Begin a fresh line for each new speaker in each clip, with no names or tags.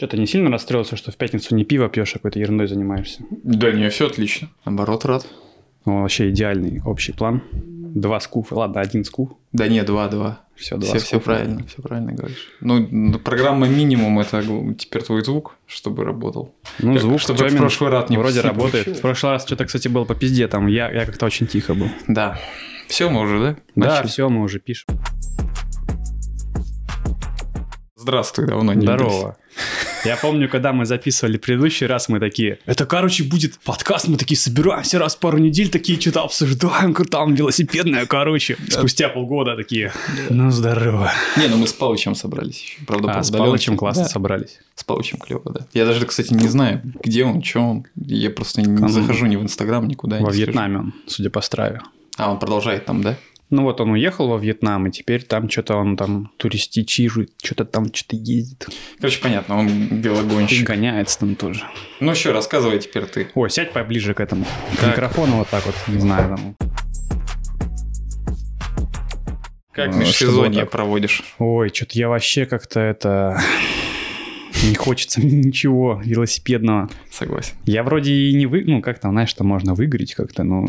Что, ты не сильно расстроился, что в пятницу не пиво пьешь, а какой-то ерундой занимаешься?
Да не, все отлично. Наоборот, рад.
Ну, вообще идеальный общий план. Два скуфа, ладно, один скуф.
Да не, два-два.
Все, два
Все, все
скуфа.
правильно, все правильно говоришь. Ну, программа минимум это теперь твой звук, чтобы работал.
Ну,
Как-
звук
чтобы в прошлый раз не
вроде работает.
получилось.
В прошлый раз что-то, кстати, было по пизде, там я, я как-то очень тихо был.
Да. Все, мы уже, да?
Да,
Начали?
все, мы уже пишем.
Здравствуй, давно не
Здорово. Я помню, когда мы записывали предыдущий раз, мы такие, это, короче, будет подкаст, мы такие собираемся раз в пару недель, такие что-то обсуждаем, там велосипедная, короче. Спустя полгода такие, ну, здорово.
Не, ну мы с Палычем собрались еще. Правда,
А, с. Палычем классно
Да,
собрались.
С Палычем клево, да. Я даже, кстати, не знаю, где он, что он. Я просто не захожу ни в Инстаграм, никуда.
Во
не.
Вьетнаме он, судя по страве.
А, он продолжает там, да?
Ну вот он уехал во Вьетнам, и теперь там что-то он там туристичирует, что-то там что-то ездит.
Короче, понятно, он
И
велогонщик.
гоняется там тоже.
Ну еще рассказывай теперь ты.
Ой, сядь поближе к этому. К микрофону вот так вот, не знаю, там.
Как
Ну,
межсезонье проводишь?
Ой, что-то я вообще как-то это... Не хочется ничего велосипедного.
Согласен.
Я вроде и не вы... Ну, как там, знаешь, что можно выиграть как-то, ну...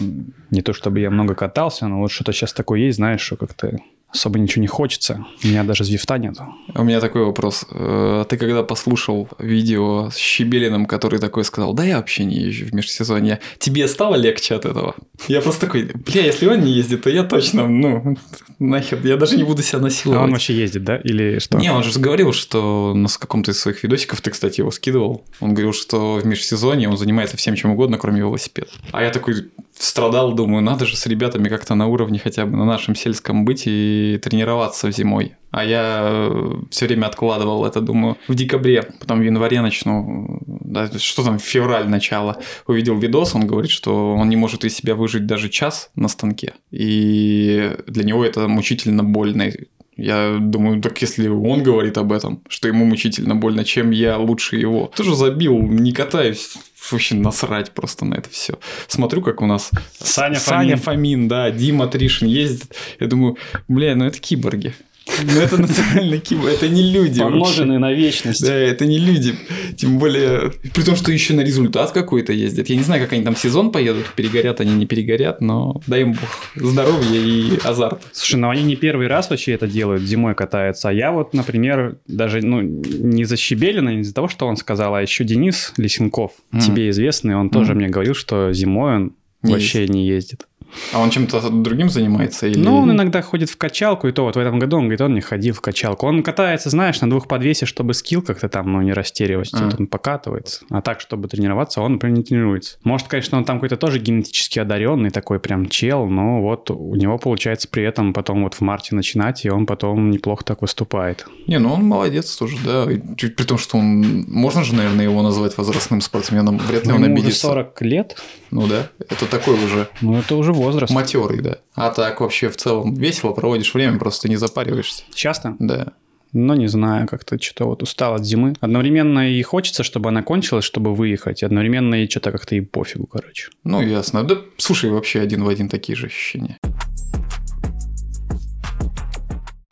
Не то, чтобы я много катался, но вот что-то сейчас такое есть, знаешь, что как-то особо ничего не хочется. У меня даже звифта нету.
У меня такой вопрос. Э, Ты когда послушал видео с Щебелиным, который такой сказал, да я вообще не езжу в межсезонье, тебе стало легче от этого? Я просто такой, бля, если он не ездит, то я точно, ну, нахер, я даже не буду себя
А
насиловать.
он вообще ездит, да? Или что?
Не, он же говорил, что на каком-то из своих видосиков, ты, кстати, его скидывал, он говорил, что в межсезонье он занимается всем чем угодно, кроме велосипеда. А я такой страдал, думаю, надо же с ребятами как-то на уровне хотя бы на нашем сельском быть и тренироваться зимой. А я все время откладывал это, думаю, в декабре, потом в январе начну, да, что там, февраль начало. Увидел видос, он говорит, что он не может из себя выжить даже час на станке. И для него это мучительно больно. Я думаю, так если он говорит об этом, что ему мучительно больно, чем я лучше его. Тоже забил, не катаюсь. Вообще насрать просто на это все. Смотрю, как у нас
Саня
Саня
Фомин.
Фомин, да, Дима Тришин ездит. Я думаю, бля, ну это киборги. Ну это натурально киборги, это не люди. вообще.
Помноженный на вечность.
Да, это не люди. Тем более, при том, что еще на результат какой-то ездят. Я не знаю, как они там сезон поедут, перегорят они, не перегорят, но дай им бог здоровья и азарт.
Слушай, ну они не первый раз вообще это делают, зимой катаются. А я вот, например, даже ну, не за Щебелина, не из-за того, что он сказал, а еще Денис Лисенков,
Мгм.
тебе известный, он тоже
Мгм.
мне говорил, что зимой он
Не
вообще не ездит.
А он чем-то другим занимается? Или...
Ну, он иногда ходит в качалку, и то вот в этом году он говорит, он не ходил в качалку. Он катается, знаешь, на двух подвесе, чтобы скилл как-то там, ну, не растеривать,
А.
вот он покатывается. А так, чтобы тренироваться, он, например, не тренируется. Может, конечно, он там какой-то тоже генетически одаренный такой прям чел, но вот у него получается при этом потом вот в марте начинать, и он потом неплохо так выступает.
Не, ну он молодец тоже, да. При том, что он... Можно же, наверное, его назвать возрастным спортсменом. Вряд ли
Ну,
он обидится.
40 лет,
Ну да, это такой уже
ну, это уже возраст.
матерый, да. А так вообще в целом весело проводишь время, просто не запариваешься.
Часто?
Да.
Ну, не знаю, как-то что-то вот устал от зимы. Одновременно и хочется, чтобы она кончилась, чтобы выехать. Одновременно и что-то как-то и пофигу, короче.
Ну, ясно. Да, слушай, вообще один в один такие же ощущения.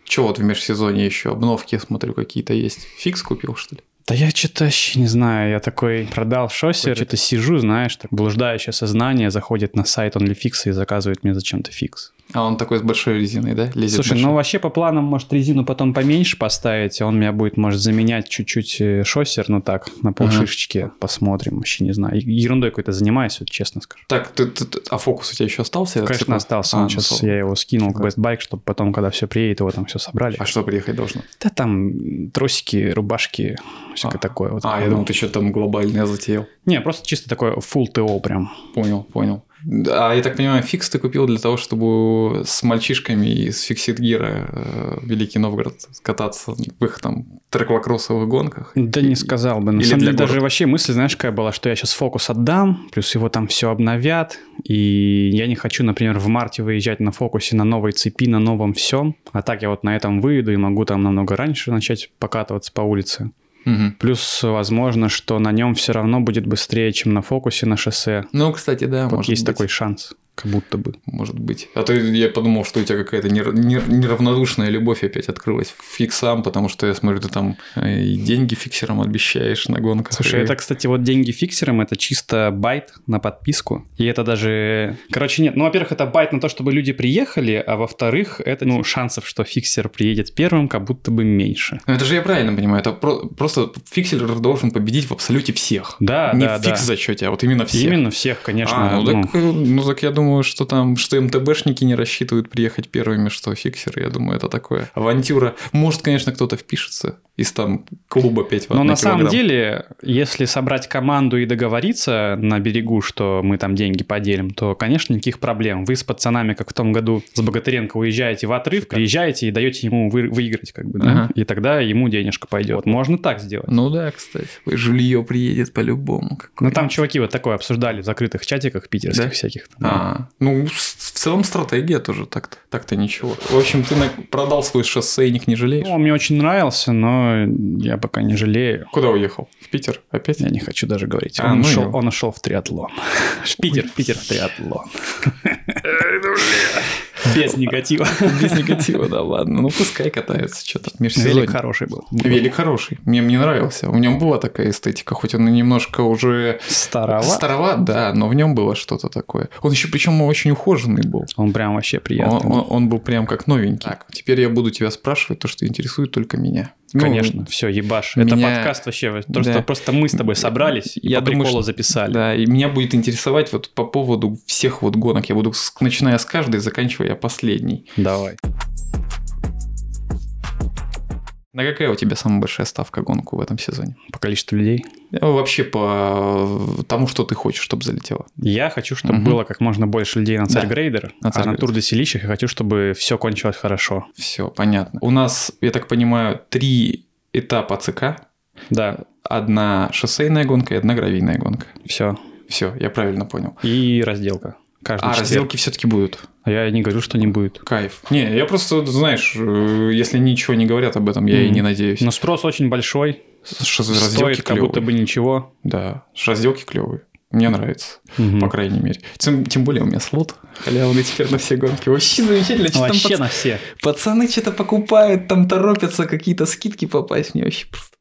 Че вот в межсезонье еще? Обновки, смотрю, какие-то есть. Фикс купил, что ли?
Да я что-то вообще не знаю, я такой продал шоссер, что-то сижу, знаешь, так блуждающее сознание заходит на сайт OnlyFix и заказывает мне зачем-то фикс.
А он такой с большой резиной, да? Лезет
Слушай,
большой.
ну вообще по планам, может, резину потом поменьше поставить, он меня будет, может, заменять чуть-чуть э, шоссер, ну так, на полшишечки, посмотрим, вообще не знаю. Ерундой какой-то занимаюсь, вот честно скажу.
Так, ты, ты- ты- а фокус у тебя еще остался?
Конечно,
Цикл?
остался,
А,
он сейчас, я его скинул к Best Bike, чтобы потом, когда все приедет, его там все собрали.
А что приехать должно?
Да там тросики, рубашки, всякое
А.
такое. Вот.
А, я думал, ты что-то там глобальное затеял.
Не, просто чисто такое full ТО прям.
Понял, понял. А я так понимаю, фикс ты купил для того, чтобы с мальчишками из Фиксит Гира э, Великий Новгород кататься в их там треклокроссовых гонках?
Да не сказал бы. На
Или
самом деле, даже вообще мысль, знаешь, какая была, что я сейчас фокус отдам, плюс его там все обновят, и я не хочу, например, в марте выезжать на фокусе на новой цепи, на новом всем, а так я вот на этом выеду и могу там намного раньше начать покатываться по улице.
Мгм.
Плюс, возможно, что на нем все равно будет быстрее, чем на фокусе на шоссе.
Ну, кстати, да,
Вот
может
есть
быть.
такой шанс. Как будто бы.
Может быть. А то я подумал, что у тебя какая-то нер- нер- неравнодушная любовь опять открылась к фиксам, потому что я смотрю, ты там э, и деньги фиксерам обещаешь на гонках.
Слушай,
и-
это, кстати, вот деньги фиксерам, это чисто bait на подписку. И это даже... Короче, нет. Ну, во-первых, это bait на то, чтобы люди приехали, а во-вторых, это, ну, шансов, что фиксер приедет первым, как будто бы меньше.
Ну, это же я правильно понимаю, это про- просто фиксер должен победить в абсолюте всех.
Да,
Не
да,
в
да.
фикс зачете, а вот именно всех.
Именно всех, конечно.
А, ну,
ну,
так, э, ну так я думаю, что там, что МТБшники не рассчитывают приехать первыми, что фиксеры, я думаю, это такое. Авантюра. Может, конечно, кто-то впишется из там клуба 5
Но на самом деле, если собрать команду и договориться на берегу, что мы там деньги поделим, то, конечно, никаких проблем. Вы с пацанами, как в том году с Богатыренко, уезжаете в отрыв, приезжаете и даете ему вы- выиграть, как бы, да?
Ага.
И тогда ему денежка пойдет. Можно так сделать.
Ну да, кстати. Жилье приедет по-любому.
Ну, там чуваки вот такое обсуждали в закрытых чатиках питерских
Да?
всяких.
А, ну, в целом стратегия тоже так-то, так-то ничего. В общем, ты продал свой шоссейник, не жалеешь?
Ну, он мне очень нравился, но я пока не жалею.
Куда уехал? В Питер? Опять?
Я не хочу даже говорить.
А,
он,
ну
ушел,
его.
он ушел в триатлон. В Питер, в Питер в триатлон. Без негатива.
Без негатива, да ладно. Ну, пускай катается что-то.
Велик хороший был.
Велик хороший. Мне, мне нравился. В нем была такая эстетика, хоть он и немножко уже
Староват.
староват, да, но в нем было что-то такое. Он еще причем очень ухоженный был.
Он прям вообще
Он,
приятный. был.
он- он был прям как новенький. Так, теперь я буду тебя спрашивать то, что интересует только меня. Ну,
Конечно, все, ебаш. Это
меня-
подкаст вообще. То,
Да.
что просто мы с тобой собрались и
Я
по
думаю,
приколу
что-
записали.
Да, и меня будет интересовать вот по поводу всех вот гонок. Я буду, с- начиная с каждой, заканчивая последней.
Давай.
На какая у тебя самая большая ставка гонку в этом сезоне?
По количеству людей.
Э, Вообще по тому, что ты хочешь, чтобы залетело.
Я хочу, чтобы
Мгм.
было как можно больше людей на
Да.
Царьгрейдер,
На
а на. Тур де Селищах я хочу, чтобы все кончилось хорошо.
Все, понятно. У нас, я так понимаю, три этапа ЦК.
Да,
Одна шоссейная гонка и одна гравийная гонка.
все.
Все, я правильно понял.
И разделка. Каждый
А,
четверг.
разделки все-таки будут.
А я не говорю, что не будет.
Кайф. Не, я просто, знаешь, э, если ничего не говорят об этом, я и
Мгм.
не надеюсь.
Но спрос очень большой.
Ш-
Стоит
разделки
как будто бы ничего.
Да, разделки клевые. Мне нравится,
Мгм.
по крайней мере. Тем, тем более у меня слот халявный теперь на все гонки. Вообще замечательно. Что там
Вообще
пац-
на все.
Пацаны что-то покупают, там торопятся какие-то скидки попасть. Мне вообще просто...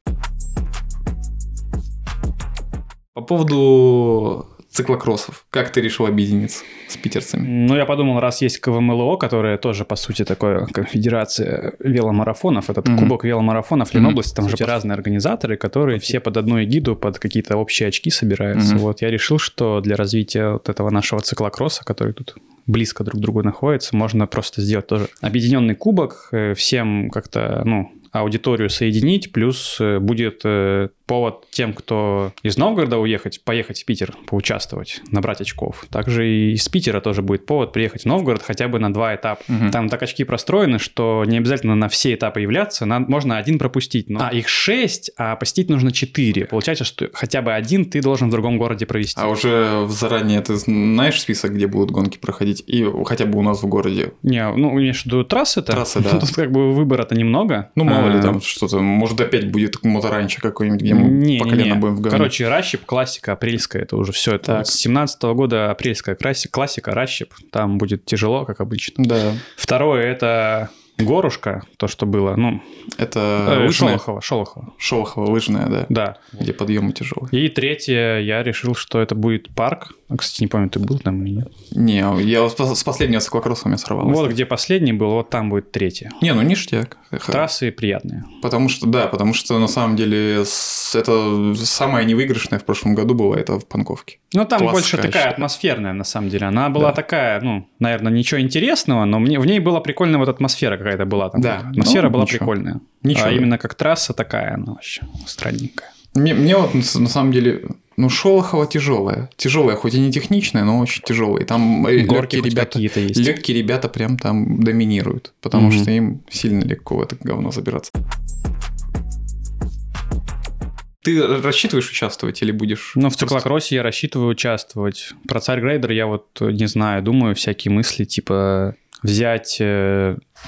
По поводу циклокроссов. Как ты решил объединиться с питерцами?
Ну, я подумал, раз есть КВМЛО, которая тоже, по сути, такое конфедерация веломарафонов, этот
Мгм.
кубок веломарафонов. Ленобласти, там же
Супер.
разные организаторы, которые все под одну эгиду, под какие-то общие очки собираются.
Мгм.
Вот я решил, что для развития вот этого нашего циклокросса, который тут близко друг к другу находится, можно просто сделать тоже объединенный кубок, э, всем как-то, ну, аудиторию соединить, плюс э, будет э, повод тем, кто из Новгорода уехать, поехать в Питер, поучаствовать, набрать очков. Также и из Питера тоже будет повод приехать в Новгород хотя бы на два этапа.
Мгм.
Там так очки простроены, что не обязательно на все этапы являться, на- можно один пропустить. Но... А их шесть, а посетить нужно четыре. Получается, что хотя бы один ты должен в другом городе провести.
А уже заранее ты знаешь список, где будут гонки проходить? И хотя бы у нас в городе.
Не, ну, имеешь в виду трассы-то?
Трассы, да.
Тут как бы выбора-то немного.
Ну, мало ли там что-то. Может, опять будет моторанчик какой-нибудь, где мы
Не,
по
не,
колено
не.
будем в говне.
Короче, Ращип, классика, апрельская, это уже все. Это с 17 года апрельская класси- классика, Ращип. Там будет тяжело, как обычно.
Да.
Второе это Горушка, то, что было. Ну,
Это
э? Шолохова, Шолохова.
Шолохова лыжная, да.
Да.
Где подъемы тяжелые.
И третье, я решил, что это будет парк. А, Кстати, не помню, ты был там или нет.
Не, я с последнего циклокросса у меня сорвалось.
Вот где последний был, вот там будет третье.
Не, ну ништяк.
Трассы приятные.
Потому что, да, потому что на самом деле с- это самое невыигрышное в прошлом году было, это в Панковке.
Ну, там
Классика,
больше такая
считаю.
атмосферная, на самом деле. Она была
Да.
такая, ну, наверное, ничего интересного, но мне, в ней была прикольная вот атмосфера какая-то была. Там.
Да.
Атмосфера
Ну,
была
ничего.
прикольная.
Ничего.
А именно как трасса такая, она вообще странненькая.
Мне, мне вот на самом деле, ну, Шолохова тяжелая. Тяжелая, хоть и не техничная, но очень тяжелая. И там э,
Горки
легкие ребята,
есть.
легкие ребята прям там доминируют, потому
Мгм.
что им сильно легко в это говно забираться. Ты рассчитываешь участвовать или будешь?
Ну, в
просто-
циклокроссе я рассчитываю участвовать. Про царь Грейдер я вот э, не знаю, думаю, всякие мысли, типа взять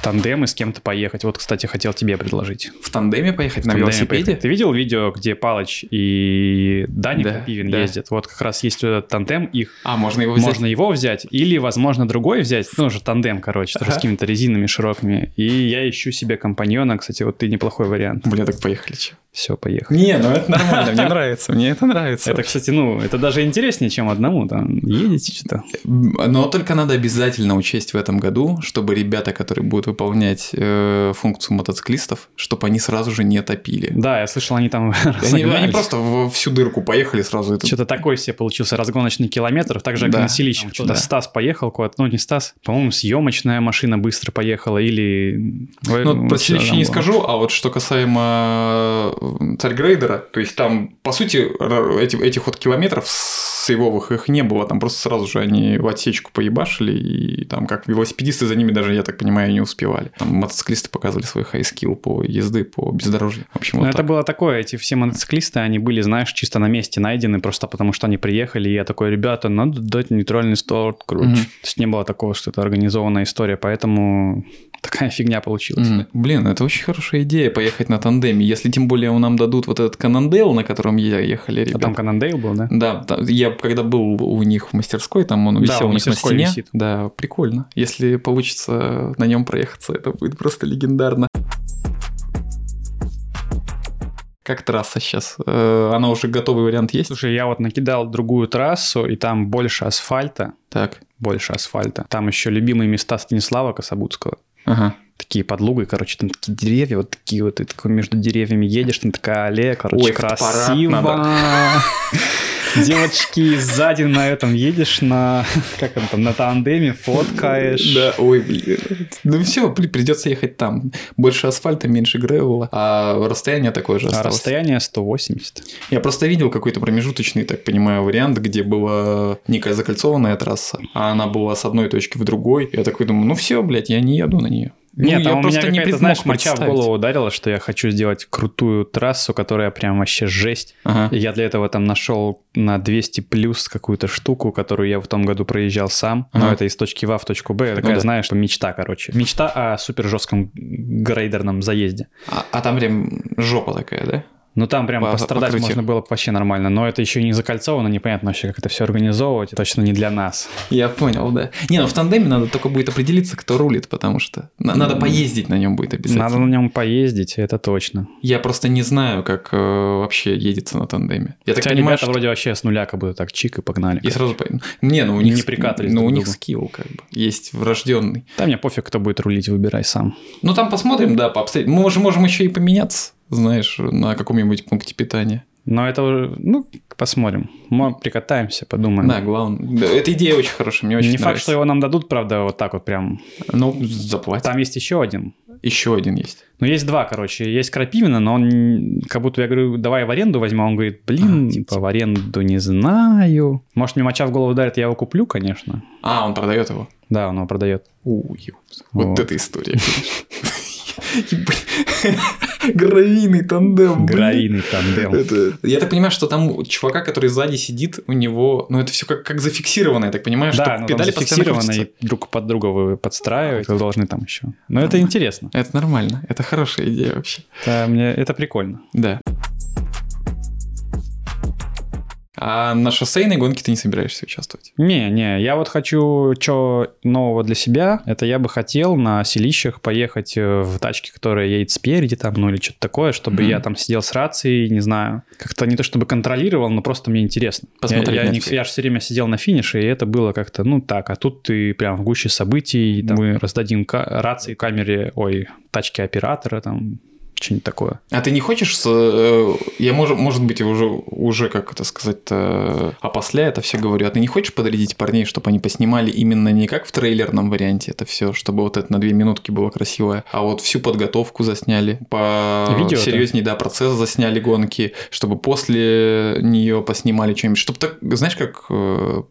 тандем и с кем-то поехать. Вот, кстати, хотел тебе предложить.
В тандеме поехать на
В тандеме
велосипеде?
поехать. Ты видел видео, где Палыч и Даня
Да,
Крапивин
да.
ездят? Вот как раз есть вот этот тандем их.
А, можно его взять?
Можно его взять, или, возможно, другой взять. Ну, уже тандем, короче, тоже с
Ага.
какими-то резинами широкими. И я ищу себе компаньона. Кстати, вот ты неплохой вариант.
Бля, так поехали, че?
Все, поехали.
Не, ну это нормально, мне нравится, мне это нравится.
Это, кстати, ну, это даже интереснее, чем одному. Там едете что-то.
Но только надо обязательно учесть в этом году, чтобы ребята, которые будут выполнять э, функцию мотоциклистов, чтобы они сразу же не топили.
Да, я слышал, они там
Они, они просто в всю дырку поехали сразу. Это...
Что-то такой себе получился разгоночный километр, так же, как
Да. Там,
Что-то
да.
Стас поехал куда-то, ну не Стас, по-моему, съемочная машина быстро поехала, или...
Ну, про
вот
Селище
там
не
было.
скажу, а вот что касаемо э, Царьгрейдера, то есть там, по сути, эти, этих вот километров сейвовых их не было, там просто сразу же они в отсечку поебашили, и там как велосипедисты за ними даже, я так понимаю, не успевали. Там мотоциклисты показывали свой high skill по езды, по бездорожью. В общем,
Ну,
вот
это
так.
было такое, эти все мотоциклисты, они были, знаешь, чисто на месте найдены, просто потому что они приехали, и я такой, ребята, надо дать нейтральный старт, короче.
Мгм.
То есть не было такого, что это организованная история, поэтому такая фигня получилась.
М, Блин, это очень хорошая идея поехать на тандеме. Если тем более нам дадут вот этот Cannondale, на котором ехали,
А
ребята.
там Cannondale был, да?
Да, да, я когда был у них в мастерской, там он
Да,
висел
в
у них на стене.
висит.
Да, прикольно. Если получится на нем проехаться, это будет просто легендарно. Как трасса сейчас? Э, Она уже готовый вариант есть?
Слушай, я вот накидал другую трассу, и там больше асфальта,
Так.
больше асфальта. Там еще любимые места Станислава Кособудского.
Ага.
Такие под лугой, короче, там такие деревья, вот такие вот, ты такой между деревьями едешь, там такая аллея, короче,
Ой,
красиво. Девочки, сзади на этом едешь на, как он там, на тандеме, фоткаешь.
Да, ой, блин. Ну все, придется ехать там. Больше асфальта, меньше гревела, а расстояние такое же
А
осталось.
расстояние 180.
Я просто видел какой-то промежуточный, так понимаю, вариант, где была некая закольцованная трасса, а она была с одной точки в другой. Я такой думаю, ну все, блядь, я не еду на нее.
Нет,
ну,
а
я
у
просто
меня
не
какая-то, знаешь, моча в голову ударила, что я хочу сделать крутую трассу, которая прям вообще жесть.
Ага.
И я для этого там нашел на 200 плюс какую-то штуку, которую я в том году проезжал сам. Но
Ага.
это из точки А в точку Б. Такая,
Ну да.
знаешь, мечта, короче. Мечта о супер жестком грейдерном заезде.
А, а там прям жопа такая, да?
Ну там прям
По-
пострадать
покрытию.
можно было бы вообще нормально. Но это еще не закольцовано, непонятно вообще, как это все организовывать. Точно не для нас.
Я понял, да. Не, ну в тандеме надо только будет определиться, кто рулит, потому что на- надо поездить на нем будет обязательно.
Надо на нем поездить, это точно.
Я просто не знаю, как э, вообще едется на тандеме. Я так
Хотя
понимаю,
ребята
что...
вроде вообще с нуля как будто так чик и погнали.
И сразу по- Не, ну у них...
Не прикатывались
Ну, у них скилл как бы. Есть врожденный.
Да мне пофиг, кто будет рулить, выбирай сам.
Ну, там посмотрим, да, по обстоятельствам. Мы можем, можем еще и поменяться, знаешь, на каком-нибудь пункте питания.
Но это уже, ну, посмотрим. Мы прикатаемся, подумаем.
Да, главное. Да, Эта идея очень хорошая, мне очень
не факт,
нравится.
что его нам дадут, правда, вот так вот прям.
Ну, заплатим.
Там есть еще один.
Еще один есть.
Ну, есть два, короче. Есть Крапивина, но он как будто я говорю, давай в аренду возьмем. Он говорит, блин,
А,
типа в аренду не знаю. Может, мне моча в голову ударит, я его куплю, конечно.
А, он продает его.
Да, он его продает.
У. Вот
Вот.
эта история. Гравийный тандем.
Гравийный тандем.
Это- Я так понимаю, что там у чувака, который сзади сидит, у него, ну это все как, как зафиксировано, я так понимаю,
Да,
что
ну,
педали
зафиксировано, и друг под друга вы подстраиваете, вы должны там еще. Но это интересно.
Это нормально, это хорошая идея вообще.
Мне, это прикольно.
Да. А на шоссейной гонке ты не собираешься участвовать?
Не, не, я вот хочу что нового для себя. Это я бы хотел на селищах поехать э, в тачке, которая едет спереди там, ну или что-то такое, чтобы
Мгм.
я там сидел с рацией, не знаю, как-то не то чтобы контролировал, но просто мне интересно.
Посмотреть
я, я,
всё.
я же все время сидел на финише, и это было как-то, ну так, а тут ты прям в гуще событий, там, мы раздадим ка- рации камере, ой, тачки оператора, там, что-нибудь такое.
А ты не хочешь, с, э, я может, может быть уже, уже как это сказать-то, опосля это все говорю, а ты не хочешь подрядить парней, чтобы они поснимали именно не как в трейлерном варианте это все, чтобы вот это на две минутки было красивое, а вот всю подготовку засняли, по
Видео-то?
серьезнее, да, процесс засняли гонки, чтобы после нее поснимали что-нибудь, чтобы так, знаешь, как э,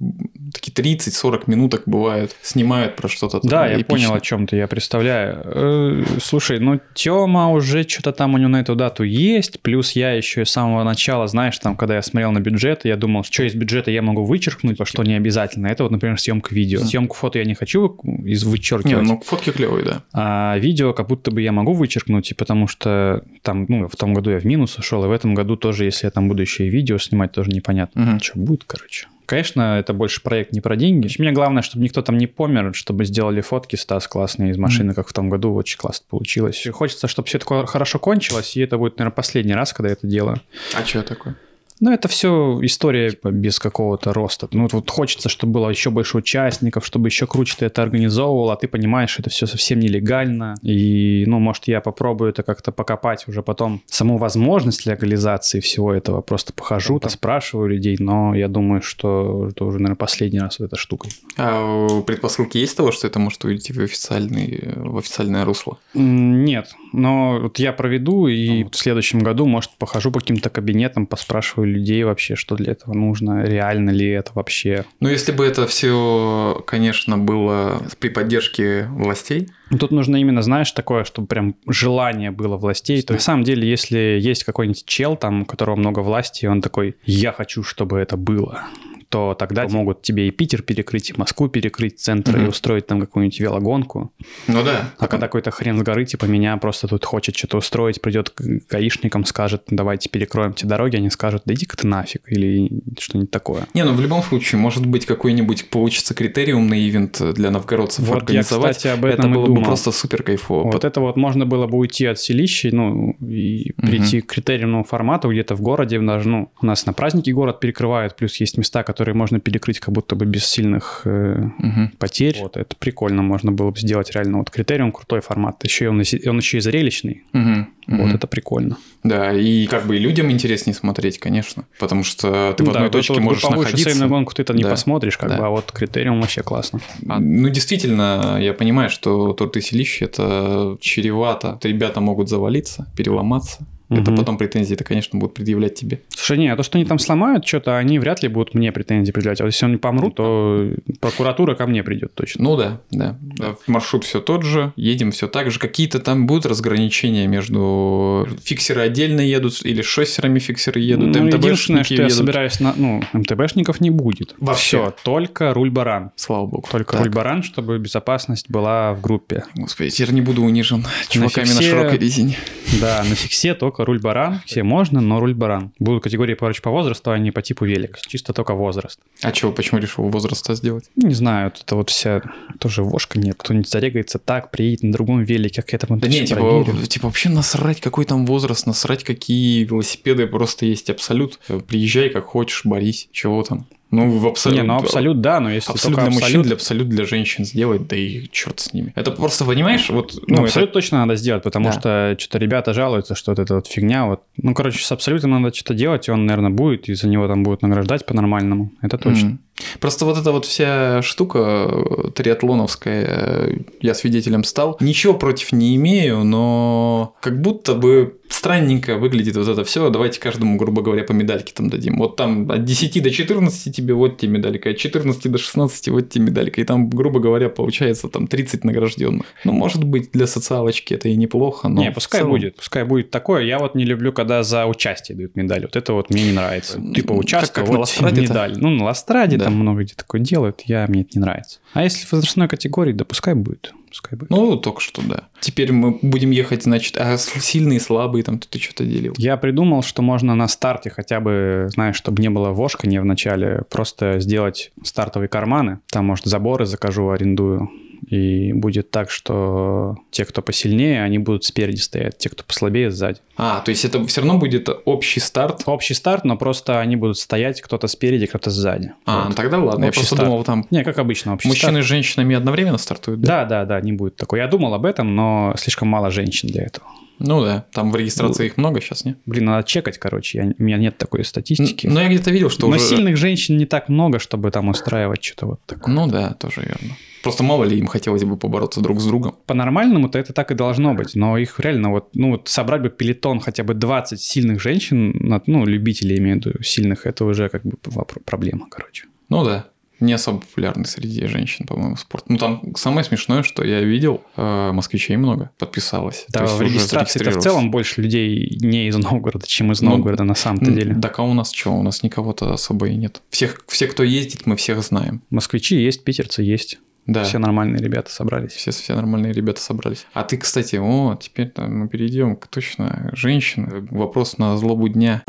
такие 30-40 минуток бывают, снимают про что-то
Да, я
эпичное.
понял, о чем ты, я представляю. Э, слушай, ну Тёма уже что-то там у него на эту дату есть, плюс я еще с самого начала, знаешь, там, когда я смотрел на бюджет, я думал, что из бюджета я могу вычеркнуть, что не обязательно. Это вот, например, съемка видео. Съемку фото я не хочу из вычеркивать.
Не, ну фотки клевые, да.
А видео как будто бы я могу вычеркнуть, и потому что там, ну, в том году я в минус ушел, и в этом году тоже, если я там буду еще и видео снимать, тоже непонятно,
Мгм.
что будет, короче. Конечно, это больше проект не про деньги. Мне главное, чтобы никто там не помер, чтобы сделали фотки Стас классные из машины, как в том году. Очень классно получилось. И Хочется, чтобы все такое хорошо кончилось, и это будет, наверное, последний раз, когда я это делаю.
А что такое?
Ну, это все история типа, без какого-то роста. Ну, вот хочется, чтобы было еще больше участников, чтобы еще круче ты это организовывал, а ты понимаешь, что это все совсем нелегально. И, ну, может, я попробую это как-то покопать уже потом. Саму возможность легализации всего этого просто похожу, там, спрашиваю людей, но я думаю, что это уже, наверное, последний раз вот эта штука.
А э, предпосылки есть того, что это может уйти в, официальный, в официальное русло?
Нет, но вот я проведу, и в следующем году, может, похожу по каким-то кабинетам, поспрашиваю людей вообще, что для этого нужно, реально ли это вообще.
Ну, если бы это все, конечно, было при поддержке властей,
Ну, Тут нужно именно, знаешь, такое, чтобы прям желание было властей. То есть, на самом деле, если есть какой-нибудь чел, там, у которого много власти, и он такой, я хочу, чтобы это было, то тогда могут тебе и Питер перекрыть, и Москву перекрыть, центр, и
Мгм.
устроить там какую-нибудь велогонку.
ну да.
А когда какой-то хрен с горы, типа меня просто тут хочет что-то устроить, придет к гаишникам, скажет, давайте перекроем те дороги, они скажут, да иди-ка ты нафиг, или что-нибудь такое.
Не, ну в любом случае, может быть, какой-нибудь получится критериумный ивент для новгородцев
Вот я,
организовать.
кстати, об этом
это
и
было
думал.
бы просто супер кайфово.
Вот это вот можно было бы уйти от селища, ну, и прийти к критериумному формату где-то в городе, даже, ну, у нас на праздники город перекрывают, плюс есть места, которые можно перекрыть как будто бы без сильных э,
Мгм.
потерь. Вот, это прикольно, можно было бы сделать реально вот критериум, крутой формат. Еще и он, он еще и зрелищный,
Мгм.
вот
Мгм.
это прикольно.
Да, и как бы и людям интереснее смотреть, конечно, потому что ты в
Ну да,
одной
вот
точке
вот
можешь находиться.
сейвную гонку ты-то не
Да.
посмотришь, как
Да.
бы, а вот критериум вообще классно.
А, Ну, действительно, я понимаю, что торты селища это чревато. Ребята могут завалиться, переломаться. Это
Мгм.
потом претензии-то, конечно, будут предъявлять тебе.
Слушай, не, а то, что они там сломают что-то, они вряд ли будут мне претензии предъявлять. А вот если они помрут, то прокуратура ко мне придет точно.
Ну да, да. Да, Маршрут все тот же, едем все так же. Какие-то там будут разграничения между фиксеры отдельно едут или с шоссерами фиксеры едут,
Ну, единственное,
МТБшники
что я
едут.
собираюсь на... Ну, МТБшников не будет.
Вообще.
Все, только руль-баран.
Слава богу.
Только
Так.
руль-баран, чтобы безопасность была в группе.
Господи, теперь не буду унижен чуваками на,
фиксе-
широкой резине.
Да, на фиксе только руль-баран. Все можно, но руль-баран. Будут категории, короче, по возрасту, а не по типу велик. Чисто только возраст.
А чего, почему решил возраста сделать?
Не знаю, это вот вся тоже вошка нет. Кто-нибудь зарегается так, приедет на другом велике, как я там
Да
это
не,
всё
типа,
проверю.
типа вообще насрать, какой там возраст, насрать, какие велосипеды просто есть абсолют. Приезжай как хочешь, борись, чего там. Ну, в абсолют.
Не, ну абсолют, да, но если
Абсолют для мужчин,
абсолют,
для абсолют для женщин сделать, да и черт с ними. Это просто, понимаешь, вот, ну,
Ну,
это-
абсолют точно надо сделать, потому
Да.
что что-то ребята жалуются, что вот эта вот фигня. Вот. Ну, короче, с абсолютом надо что-то делать, и он, наверное, будет, и за него там будут награждать по-нормальному. Это точно.
Мгм. Просто вот эта вот вся штука э, триатлоновская, э, я свидетелем стал. Ничего против не имею, но как будто бы странненько выглядит вот это все. Давайте каждому, грубо говоря, по медальке там дадим. Вот там от 10 до 14 тебе вот тебе медалька, от 14 до 16 вот тебе медалька. И там, грубо говоря, получается там 30 награжденных. Ну, может быть, для социалочки это и неплохо, но...
не, пускай
целом-
будет, пускай будет такое. Я вот не люблю, когда за участие дают медаль. Вот это вот мне не нравится. Типа
на
вот медаль. Ну, на Ластраде
Да.
Там много где такое делают, я, мне это не нравится. А если в возрастной категории, да пускай будет. Пускай будет.
Ну, только что, да. Теперь мы будем ехать, значит, а сильные, слабые, там ты что-то делил.
Я придумал, что можно на старте хотя бы, знаешь, чтобы не было вошканья в начале, просто сделать стартовые карманы. Там, может, заборы закажу, арендую. И будет так, что те, кто посильнее, они будут спереди стоять, те, кто послабее, сзади.
А, то есть это все равно будет общий старт.
Общий старт, но просто они будут стоять, кто-то спереди, кто-то сзади.
А,
Вот.
ну тогда ладно. Я
Общий
просто
старт.
думал, там
Не, как обычно, общий
мужчины
старт.
с женщинами одновременно стартуют, да?
Да, да, да, не будет такой. Я думал об этом, но слишком мало женщин для этого.
Ну да, там в регистрации их много сейчас, не?
Блин, надо чекать, короче. Я- у меня нет такой статистики.
Но я где-то видел, что
но
уже...
сильных женщин не так много, чтобы там устраивать что-то вот такое.
Ну да, тоже верно. Просто мало ли им хотелось бы побороться друг с другом.
По-нормальному-то это так и должно быть, но их реально вот, ну вот собрать бы пелетон хотя бы 20 сильных женщин, ну, любителей имею в виду, сильных, это уже как бы проблема, короче.
Ну да. Не особо популярный среди женщин, по-моему, спорт. Ну, там самое смешное, что я видел, э, москвичей много подписалось.
Да, в регистрации в целом больше людей не из Новгорода, чем из
Ну,
Новгорода на самом-то деле.
Так а у нас что? У нас никого-то особо и нет. Всех, все, кто ездит, мы всех знаем.
Москвичи есть, питерцы есть.
Да.
Все нормальные ребята собрались.
Все, все нормальные ребята собрались. А ты, кстати, о, теперь мы перейдем к точно женщины. Вопрос на злобу дня.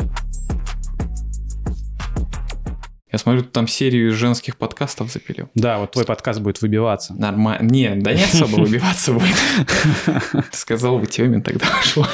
Я смотрю, ты там серию женских подкастов запилил.
Да, вот твой подкаст будет выбиваться.
Нормально. Не, да не особо выбиваться будет. Ты сказал бы Тёмин тогда ушло.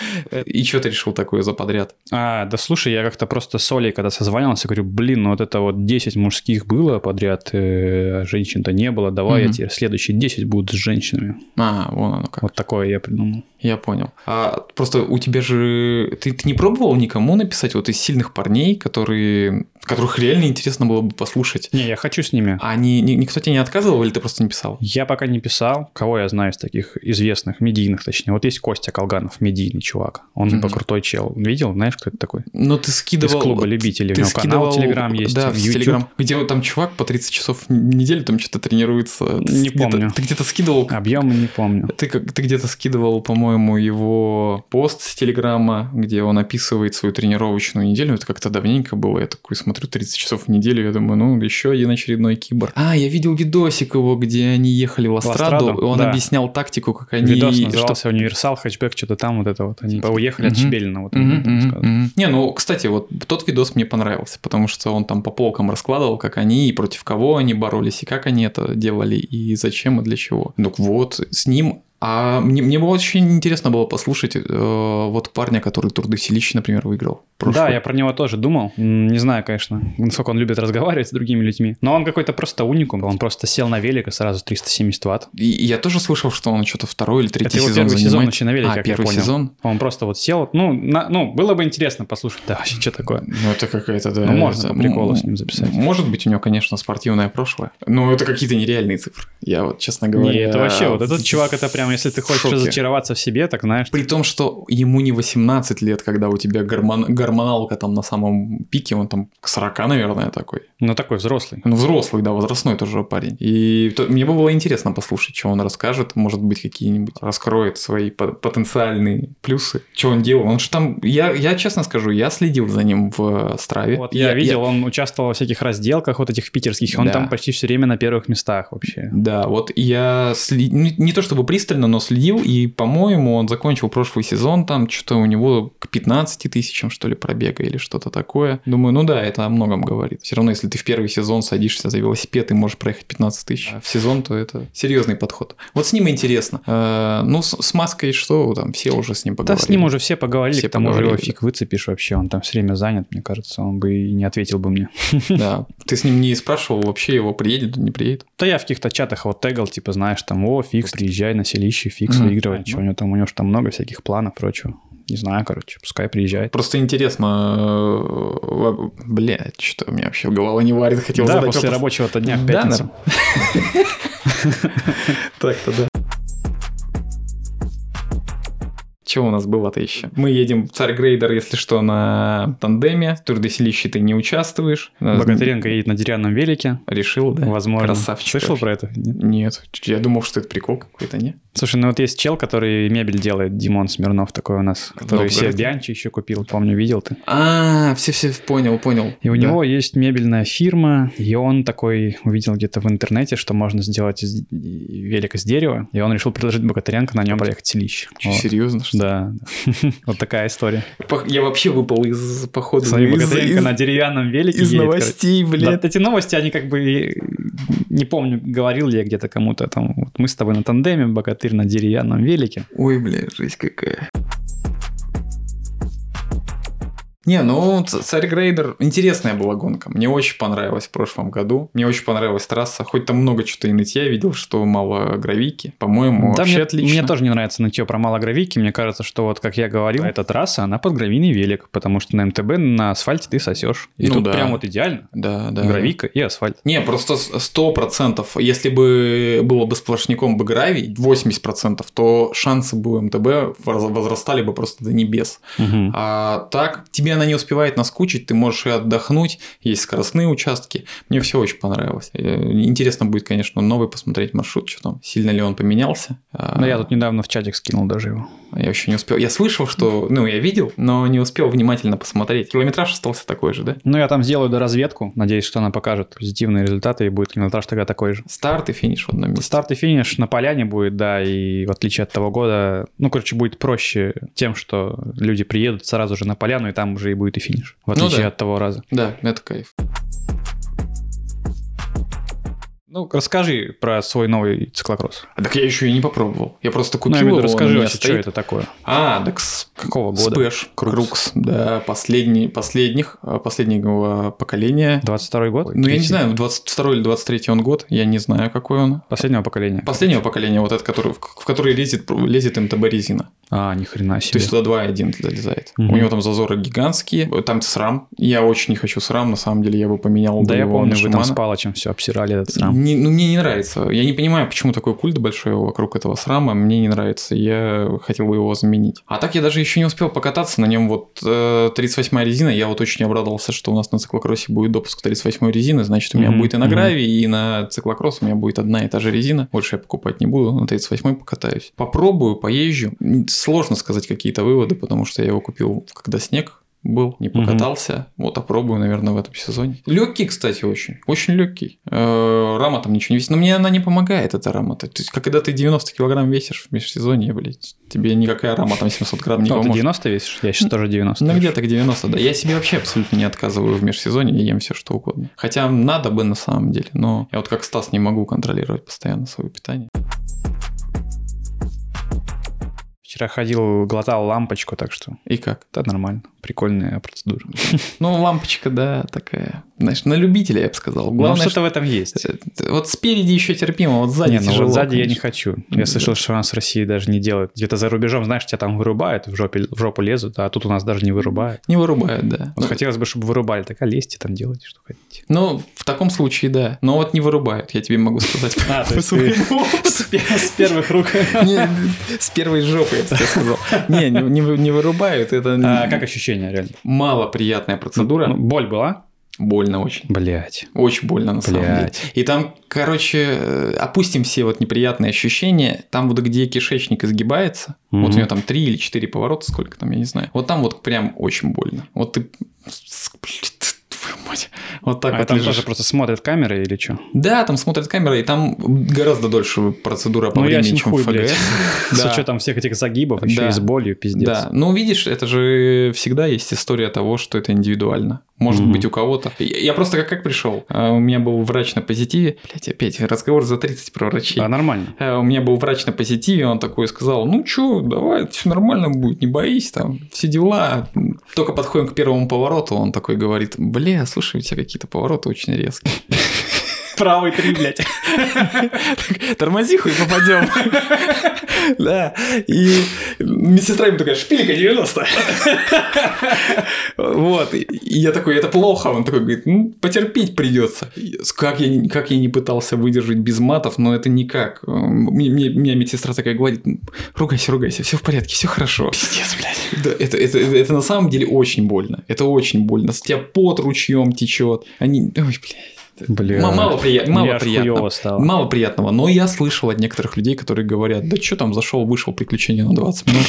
И что ты решил такое за подряд?
А, да слушай, я как-то просто с Олей, когда созванивался, говорю, блин, ну вот это вот 10 мужских было подряд, э, а женщин-то не было, давай я теперь следующие 10 будут с женщинами.
А, вон оно как.
Вот такое я придумал.
Я понял. А просто у тебя же... Ты, ты не пробовал никому написать вот из сильных парней, которые... которых реально интересно было бы послушать?
Не, я хочу с ними.
А они, ни- никто тебе не отказывал или ты просто не писал?
Я пока не писал. Кого я знаю из таких известных, медийных точнее. Вот есть Костя Колганов, медийный чувак. Он типа
Мгм.
крутой чел. Видел? Знаешь, кто это такой?
Но ты скидывал...
Из клуба любителей.
Ты
У него канал
скидывал...
Телеграм есть,
Да,
в.
Телеграм. Где вот там чувак по 30 часов в неделю там что-то тренируется. Ты
Не
где-то-
помню.
Ты где-то скидывал...
Объемы не помню.
Ты, как- ты где-то скидывал, по-моему, его пост с Телеграма, где он описывает свою тренировочную неделю. Это как-то давненько было. Я такой смотрю 30 часов в неделю. Я думаю, ну, еще один очередной кибор. А, я видел видосик его, где они ехали в Астраду.
Астраду?
и он
Да.
объяснял тактику, как они...
Видос
что-
назывался «Универсал», «Хэтчбэк», что-то там вот это вот. Они типа уехали от
Мгм.
Чебелина. Вот,
мгм,
сказал.
мгм. Не, ну, кстати, вот тот видос мне понравился, потому что он там по полкам раскладывал, как они и против кого они боролись, и как они это делали, и зачем, и для чего. Ну вот, с ним... А мне, мне было очень интересно было послушать э, вот парня, который Тур де например, выиграл. прошлый.
Да, я про него тоже думал. Не знаю, конечно, насколько он любит разговаривать с другими людьми. Но он какой-то просто уникум. Он просто сел на велик и сразу 370 ватт.
И, я тоже слышал, что он что-то второй или третий
Это
сезон
первый сезон
занимает.
вообще на велике,
а,
как я
первый
понял.
сезон?
Он просто вот сел. Ну, на- ну, было бы интересно послушать. Да, вообще, что такое?
Ну, это какая-то, да.
Ну, можно
это-
по приколу с ним записать.
Может быть, у него, конечно, спортивное прошлое. Но это какие-то нереальные цифры. Я вот, честно говоря...
Не, это вообще, вот этот чувак, это прям, если ты хочешь
шоке.
разочароваться в себе, так знаешь.
При том, что ему не 18 лет, когда у тебя гормон- гормоналка там на самом пике, он там к 40, наверное, такой.
Ну, такой взрослый.
Ну, взрослый, да, возрастной тоже парень. И то- мне бы было интересно послушать, что он расскажет, может быть, какие-нибудь раскроет свои по- потенциальные плюсы. Что он делал? Он же там, я, я честно скажу, я следил за ним в Страве.
Вот я, видел, он участвовал во всяких разделках, вот этих питерских, он
Да.
там почти все время на первых местах вообще.
Да, вот я сли- не, не то чтобы пристально, но следил, и, по-моему, он закончил прошлый сезон, там что-то у него к 15 тысячам, что ли, пробега или что-то такое. Думаю, ну да, это о многом говорит. Все равно, если ты в первый сезон садишься за велосипед и можешь проехать 15 тысяч а в сезон, то это серьезный подход. Вот с ним интересно. Э, ну, с, с маской что, там все уже с ним
Да
поговорили.
с ним уже все поговорили,
Все
к тому же его фиг выцепишь вообще, он там все время занят, мне кажется, он бы и не ответил бы мне.
Да. Ты с ним не спрашивал, вообще его приедет, не приедет?
Да я в каких-то чатах вот тегал, типа, знаешь, там, о, фикс, приезжай на селище, фикс,
Мгм.
выигрывай. Что у него там, у него же там много всяких планов, прочего. Не знаю, короче, пускай приезжает.
Просто интересно, э, блядь, что у меня вообще голова не варит, хотел
да,
задать
после
вопрос.
рабочего дня в пятницу.
Так-то да. Что у нас было-то еще? Мы едем в Царь Грейдер, если что, на тандеме. В Тур де Селище ты не участвуешь.
Богатыренко едет на деревянном велике,
Решил, да?
возможно.
Красавчик
Слышал
вообще.
про это? Нет?
Нет, я думал, что это прикол какой-то, не?
Слушай, ну вот есть чел, который мебель делает, Димон Смирнов такой у нас, который
Новгороде.
все Бианчи еще купил, помню, видел ты.
А, все-все, понял, понял.
И у
Да.
него есть мебельная фирма, и он такой увидел где-то в интернете, что можно сделать из велик из дерева, и он решил предложить Богатыренко на нем проехать селище. Вот.
серьезно, что?
Да, вот такая история.
Я вообще выпал из похода.
Смотри, Богатыренко на деревянном велике
из новостей, блядь.
Эти новости, они как бы, не помню, говорил ли я где-то кому-то там, мы с тобой на тандеме, Богатырь на деревянном велике.
Ой, бля, жесть какая. Не, ну, Царь Грейдер, интересная была гонка. Мне очень понравилось в прошлом году. Мне очень понравилась трасса. Хоть там много что-то и нытья видел, что мало гравийки. По-моему,
Да,
вообще
мне,
отлично.
мне тоже не нравится нытье про малогравийки. Мне кажется, что вот, как я говорил, эта трасса, она под гравийный велик, потому что на МТБ на асфальте ты сосешь. И
Ну
тут
да.
прям вот идеально.
Да, да.
Гравийка и асфальт.
Не, просто с- сто процентов. Если бы было бы сплошняком бы гравий, 80 процентов, то шансы бы у МТБ воз- возрастали бы просто до небес.
Мгм.
А так, тебе тебе она не успевает наскучить, ты можешь и отдохнуть, есть скоростные участки. Мне все очень понравилось. Э, Интересно будет, конечно, новый посмотреть маршрут, что там, сильно ли он поменялся. А,
Ну, я тут недавно в чатик скинул даже его.
Я еще не успел. Я слышал, что, ну, я видел, но не успел внимательно посмотреть. Километраж остался такой же, да?
Ну, я там сделаю доразведку. Надеюсь, что она покажет позитивные результаты, и будет километраж тогда такой же.
Старт и финиш в одном месте.
Старт и финиш на поляне будет, да, и в отличие от того года, ну, короче, будет проще тем, что люди приедут сразу же на поляну, и там уже и будет и финиш, в
Ну
отличие
да.
от того раза.
Да, это кайф.
Ну, расскажи про свой новый циклокросс.
А так я еще и не попробовал. Я просто
Ну,
купил
виду,
его,
расскажи вообще, что
стоит.
это такое.
А, так с
Какого года?
Спэш, Крукс, да, последний, последних, а, последнего поколения.
22 год?
Ну, я не знаю, 22 или 23 он год, я не знаю, какой он.
Последнего поколения.
Последнего поколения, вот этот, который, в который лезет, лезет МТБ резина.
А, ни хрена
То
себе.
есть туда 2.1 залезает.
Мгм.
У него там зазоры гигантские, там срам. Я очень не хочу срам, на самом деле я бы поменял
Да я помню,
на
вы там с. Палычем все обсирали этот срам.
Не- ну, мне не нравится. Я не понимаю, почему такой культ большой вокруг этого срама. Мне не нравится. Я хотел бы его заменить. А так я даже еще не успел покататься на нем. Вот э, 38 резина. Я вот очень обрадовался, что у нас на циклокроссе будет допуск 38 резины. Значит, у меня
Мгм,
будет и на гравии, и на циклокросс у меня будет одна и та же резина. Больше я покупать не буду. На 38 покатаюсь. Попробую, поезжу. Сложно сказать какие-то выводы, потому что я его купил, когда снег был, не покатался. Вот опробую, наверное, в этом сезоне. Легкий, кстати, очень. Очень легкий. Э, Рама там ничего не весит. Но мне она не помогает, эта рама. То есть, когда ты 90 килограмм весишь в межсезонье, блядь, тебе никакая рама там 700 грамм не
Ну, ты
поможет.
90 весишь? Я сейчас тоже 90.
Ну, где-то к 90, да. Я себе вообще абсолютно не отказываю в межсезонье, я ем все что угодно. Хотя надо бы на самом деле, но я вот как Стас не могу контролировать постоянно свое питание.
Вчера ходил, глотал лампочку, так что
И как?
это нормально. Прикольная процедура.
Ну, лампочка, да, такая. Знаешь, на любителя, я бы сказал.
Ну,
Главное,
что-то в этом есть.
что- вот спереди еще терпимо, вот сзади
Не, ну
тяжело.
вот сзади я не
конечно.
хочу.
Да.
Я слышал, что у нас в России даже не делают. Где-то за рубежом, знаешь, тебя там вырубают, в, жопе, в жопу лезут, а тут у нас даже не вырубают.
Не вырубают, да.
Вот хотелось бы, чтобы вырубали. Так, а лезьте там, делайте, что хотите.
Ну, в таком случае, да. Но вот не вырубают, я тебе могу сказать.
А, то есть с первых рук.
С первой жопы, я бы тебе сказал. Не, не, вырубают, это
А как ощущения, реально?
малоприятная процедура.
Ну, Боль была?
Больно очень.
Блять.
Очень больно на самом деле. И там, короче, э, опустим все вот неприятные ощущения. Там вот где кишечник изгибается, вот
Мгм.
у него там три или четыре поворота, сколько там, я не знаю. Вот там вот прям очень больно. Вот ты... Мать. Вот так
А
вот
там
лежишь.
тоже просто смотрят камеры или что?
Да, там смотрят камеры, и там гораздо дольше процедура по
Ну,
времени, чем
хуй,
в ФГС.
С учетом всех этих загибов, еще
Да.
и с болью, пиздец.
Да, ну видишь, это же всегда есть история того, что это индивидуально. Может
Мгм.
быть, у кого-то. Я просто как, как пришел. А, У меня был врач на позитиве. Блять, опять разговор за 30 про врачей.
А нормально.
А, У меня был врач на позитиве, он такой сказал, ну чё, давай, все нормально будет, не боись, там, все дела. Только подходим к первому повороту, он такой говорит, бля, слушай, у тебя какие-то повороты очень резкие.
Правый три, блядь.
Тормози, хуй попадем. Да. И медсестра ему такая, шпилька 90. Вот. И я такой, это плохо. Он такой говорит, ну, потерпеть придется. Как я, как я не пытался выдержать без матов, но это никак. Меня медсестра такая гладит, ругайся, ругайся, все в порядке, все хорошо. Пиздец, блядь. Да, это, это, это, это на самом деле очень больно. Это очень больно. С тебя пот ручьем течет. Они, ой, блядь.
Бля.
Мало, прия- мало
Мне аж
приятно.
хуёво стало.
Мало приятного. Но я слышал от некоторых людей, которые говорят, да что там, зашел, вышел, приключение на 20 минут.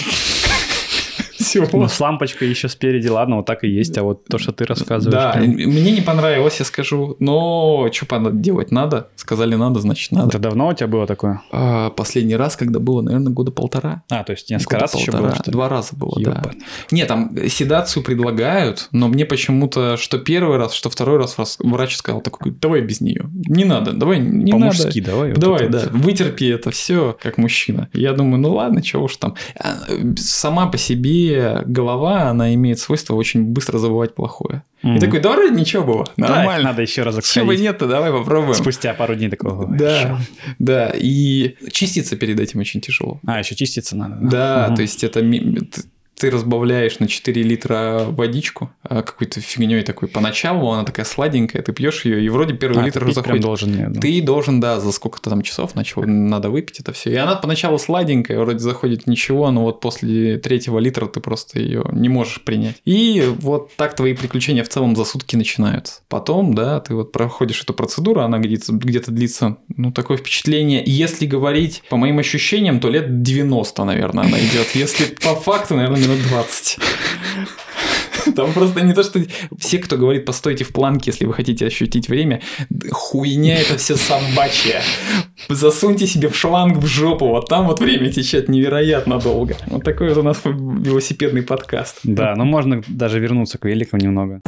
Всего.
Ну, с лампочкой еще спереди, ладно, вот так и есть, а вот то, что ты рассказываешь.
Да,
прям-
мне не понравилось, я скажу. Но что делать надо? Сказали надо, значит надо.
Это давно у тебя было такое?
А, последний раз, когда было, наверное, года полтора.
А, то есть несколько
Года
раз еще
полтора.
было, что ли?
Два раза было, да.
Ёбаный.
Не, там седацию предлагают, но мне почему-то, что первый раз, что второй раз врач сказал такой, давай без нее. Не надо, давай, не надо.
По-мужски давай. вот
Давай,
это
да, вытерпи это все как мужчина. Я думаю, ну ладно, чего уж там. А, Сама по себе голова, она имеет свойство очень быстро забывать плохое.
Мгм.
И такой, да вроде ничего было,
Да,
нормально.
Надо еще разок
Чего бы нет-то, давай попробуем.
Спустя пару дней такого.
Да,
шо.
да, и чиститься перед этим очень тяжело.
А, еще чиститься надо.
Да,
Мгм.
то есть это ты разбавляешь на 4 литра водичку а, какой-то фигней такой. Поначалу она такая сладенькая, ты пьешь ее, и вроде первый
А,
литр уже заходит.
должен, нет, ну.
Ты должен, да, за сколько-то там часов начал, надо выпить это все. И она поначалу сладенькая, вроде заходит ничего, но вот после третьего литра ты просто ее не можешь принять. И вот так твои приключения в целом за сутки начинаются. Потом, да, ты вот проходишь эту процедуру, она где-то, где-то длится, ну, такое впечатление. Если говорить по моим ощущениям, то лет 90, наверное, она идет. Если по факту, наверное, минут 20. Там просто не то, что все, кто говорит, постойте в планке, если вы хотите ощутить время, хуйня это все собачья. Засуньте себе в шланг в жопу, вот там вот время течет невероятно долго. Вот такой вот у нас велосипедный подкаст.
Да, но можно даже вернуться к великам немного.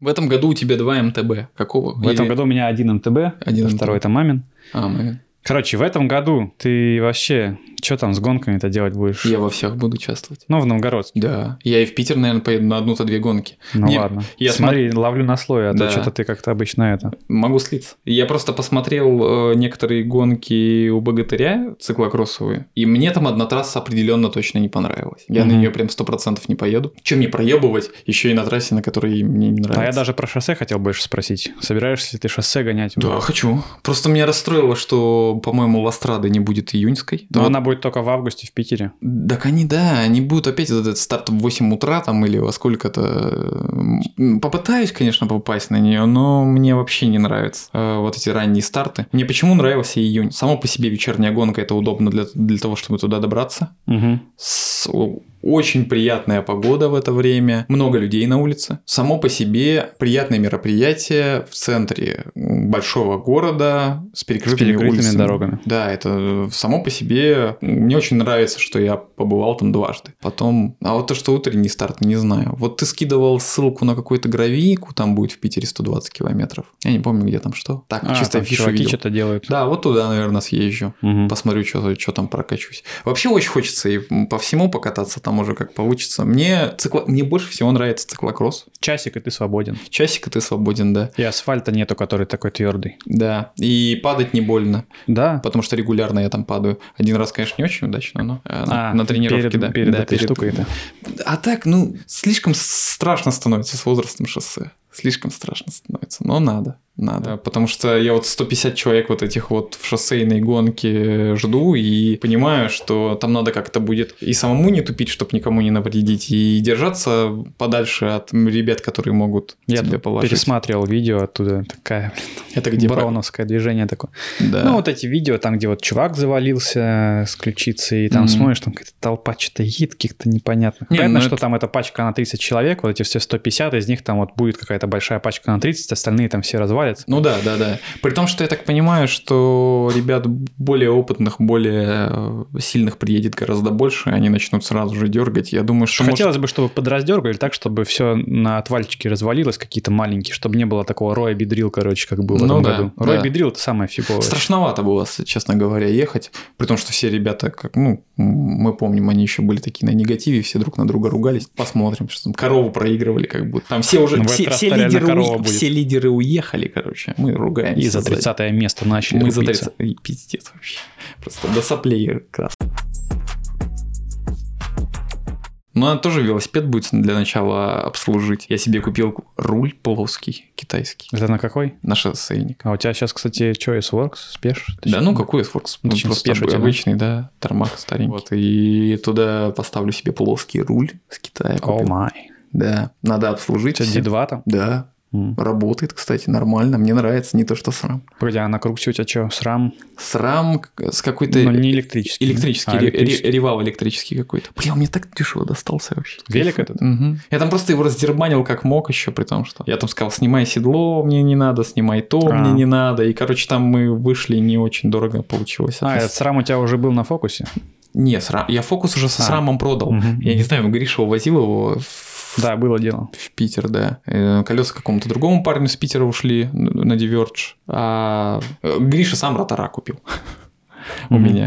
В этом году у тебя два МТБ. Какого?
В этом году у меня один МТБ,
Один
второй
МТБ.
это мамин.
А, мы...
Короче, в этом году ты вообще что там с гонками-то делать будешь?
Я во всех буду участвовать.
Ну, в Новгородске.
Да. Я и в Питер, наверное, поеду на одну-то две гонки.
Ну
Не,
ладно.
я
Смотри, ловлю на слой, а
Да.
то что-то ты как-то обычно это.
Могу слиться. Я просто посмотрел э, некоторые гонки у Богатыря циклокроссовые, и мне там одна трасса определенно точно не понравилась. Я на
Мгм.
нее прям сто процентов не поеду. Чем мне проебывать еще и на трассе, на которой мне не нравится.
А я даже про шоссе хотел больше спросить. Собираешься ли ты шоссе гонять?
Да, хочу. Просто меня расстроило, что, по-моему, Ластрады не будет июньской.
Но
Вот-
она будет только в августе в Питере.
Так они, да, они будут опять вот этот старт в 8 утра там или во сколько-то. Попытаюсь, конечно, попасть на нее, но мне вообще не нравятся э, вот эти ранние старты. Мне почему нравился июнь? Само по себе вечерняя гонка это удобно для, для того, чтобы туда добраться.
Угу.
С- очень приятная погода в это время, много людей на улице. Само по себе приятное мероприятие в центре большого города с перекрытыми,
перекрытыми
улицами.
дорогами.
Да, это само по себе. Мне очень нравится, что я побывал там дважды. Потом, а вот то, что утренний старт, не знаю. Вот ты скидывал ссылку на какую-то гравийку, там будет в Питере 120 километров. Я не помню, где там что. Так,
А,
чисто
чуваки
видел.
что-то делают.
Да, вот туда, наверное, съезжу.
Мгм.
Посмотрю, что, что там прокачусь. Вообще очень хочется и по всему покататься, там уже как получится. Мне, цикло... Мне больше всего нравится циклокросс.
Часик, и ты свободен.
Часик, и ты свободен, да.
И асфальта нету, который такой твердый.
Да. И падать не больно,
Да.
потому что регулярно я там падаю. Один раз, конечно, не очень удачно, но э, на,
А,
на тренировке,
перед,
да.
Перед
Да,
этой
перед-
штукой-то.
А так, ну, слишком страшно становится с возрастом шоссе. Слишком страшно становится, но надо. Надо. Потому что я вот 150 человек вот этих вот в шоссейной гонке жду и понимаю, что там надо как-то будет и самому не тупить, чтобы никому не навредить, и держаться подальше от ребят, которые могут
Я
тебе положить.
пересматривал видео оттуда, такая,
Это
блин,
где по-
броуновское движение такое.
Да.
Ну, вот эти видео, там, где вот чувак завалился с ключицей, и там
Мгм.
смотришь, там какая-то толпа что-то едет, каких-то непонятных.
Не,
Понятно,
ну
что
это-
там эта пачка на 30 человек, вот эти все 150, из них там вот будет какая-то большая пачка на 30, остальные там все развалятся.
Ну да, да, да. При том, что я так понимаю, что ребят более опытных, более э, сильных приедет гораздо больше, они начнут сразу же дергать. Я думаю, что может-
Хотелось бы, чтобы подраздергали так, чтобы все на отвальчике развалилось, какие-то маленькие, чтобы не было такого роя бедрил, короче, как было в
Ну
этом
да,
году. Рой
да.
бедрил это самое фиговое.
Страшновато было, честно говоря, ехать. При том, что все ребята, как, ну, мы помним, они еще были такие на негативе, все друг на друга ругались. Посмотрим, что там корову проигрывали, как будто. Там все уже,
Ну, в
все,
этот
все лидеры,
корова будет.
все лидеры уехали, короче. Мы ругаемся.
И за
сзади.
30 место начали
Мы за
рубиться.
30. Ой, Пиздец вообще. Просто до соплей крас. Ну, а тоже велосипед будет для начала обслужить. Я себе купил руль плоский, китайский,
Это на какой?
на шоссейник.
А у тебя сейчас, кстати, что, S-Works, спеш?
Да, ну какой S-Works?
Ну,
Ну, просто
спеш у
обычный, да, тормак старенький. Вот, и туда поставлю себе плоский руль с Китая.
О
купил.
май.
Да, надо обслужить. Всё.
D2 там?
Да,
М.
работает, кстати, нормально. Мне нравится, не то что срам.
Погоди, а на круксе у тебя что?
Срам к- с какой-то...
Ну, не электрический.
Электрический,
А, электрический.
ре- ревал электрический какой-то. Бля, он мне так дешево достался вообще.
Велик этот?
Мгм. Я там просто его раздербанил как мог еще, при том, что я там сказал, снимай седло, мне не надо, снимай то,
А.
мне не надо. И, короче, там мы вышли, не очень дорого получилось.
А, этот SRAM у тебя уже был на фокусе?
Не, срам. я фокус уже со
А.
срамом продал.
Мгм.
Я не знаю, Гриша увозил его в,
Да, было дело.
в Питер, да. Э, Колеса какому-то другому парню с Питера ушли на Diverge. А э, Гриша сам ротора купил у меня.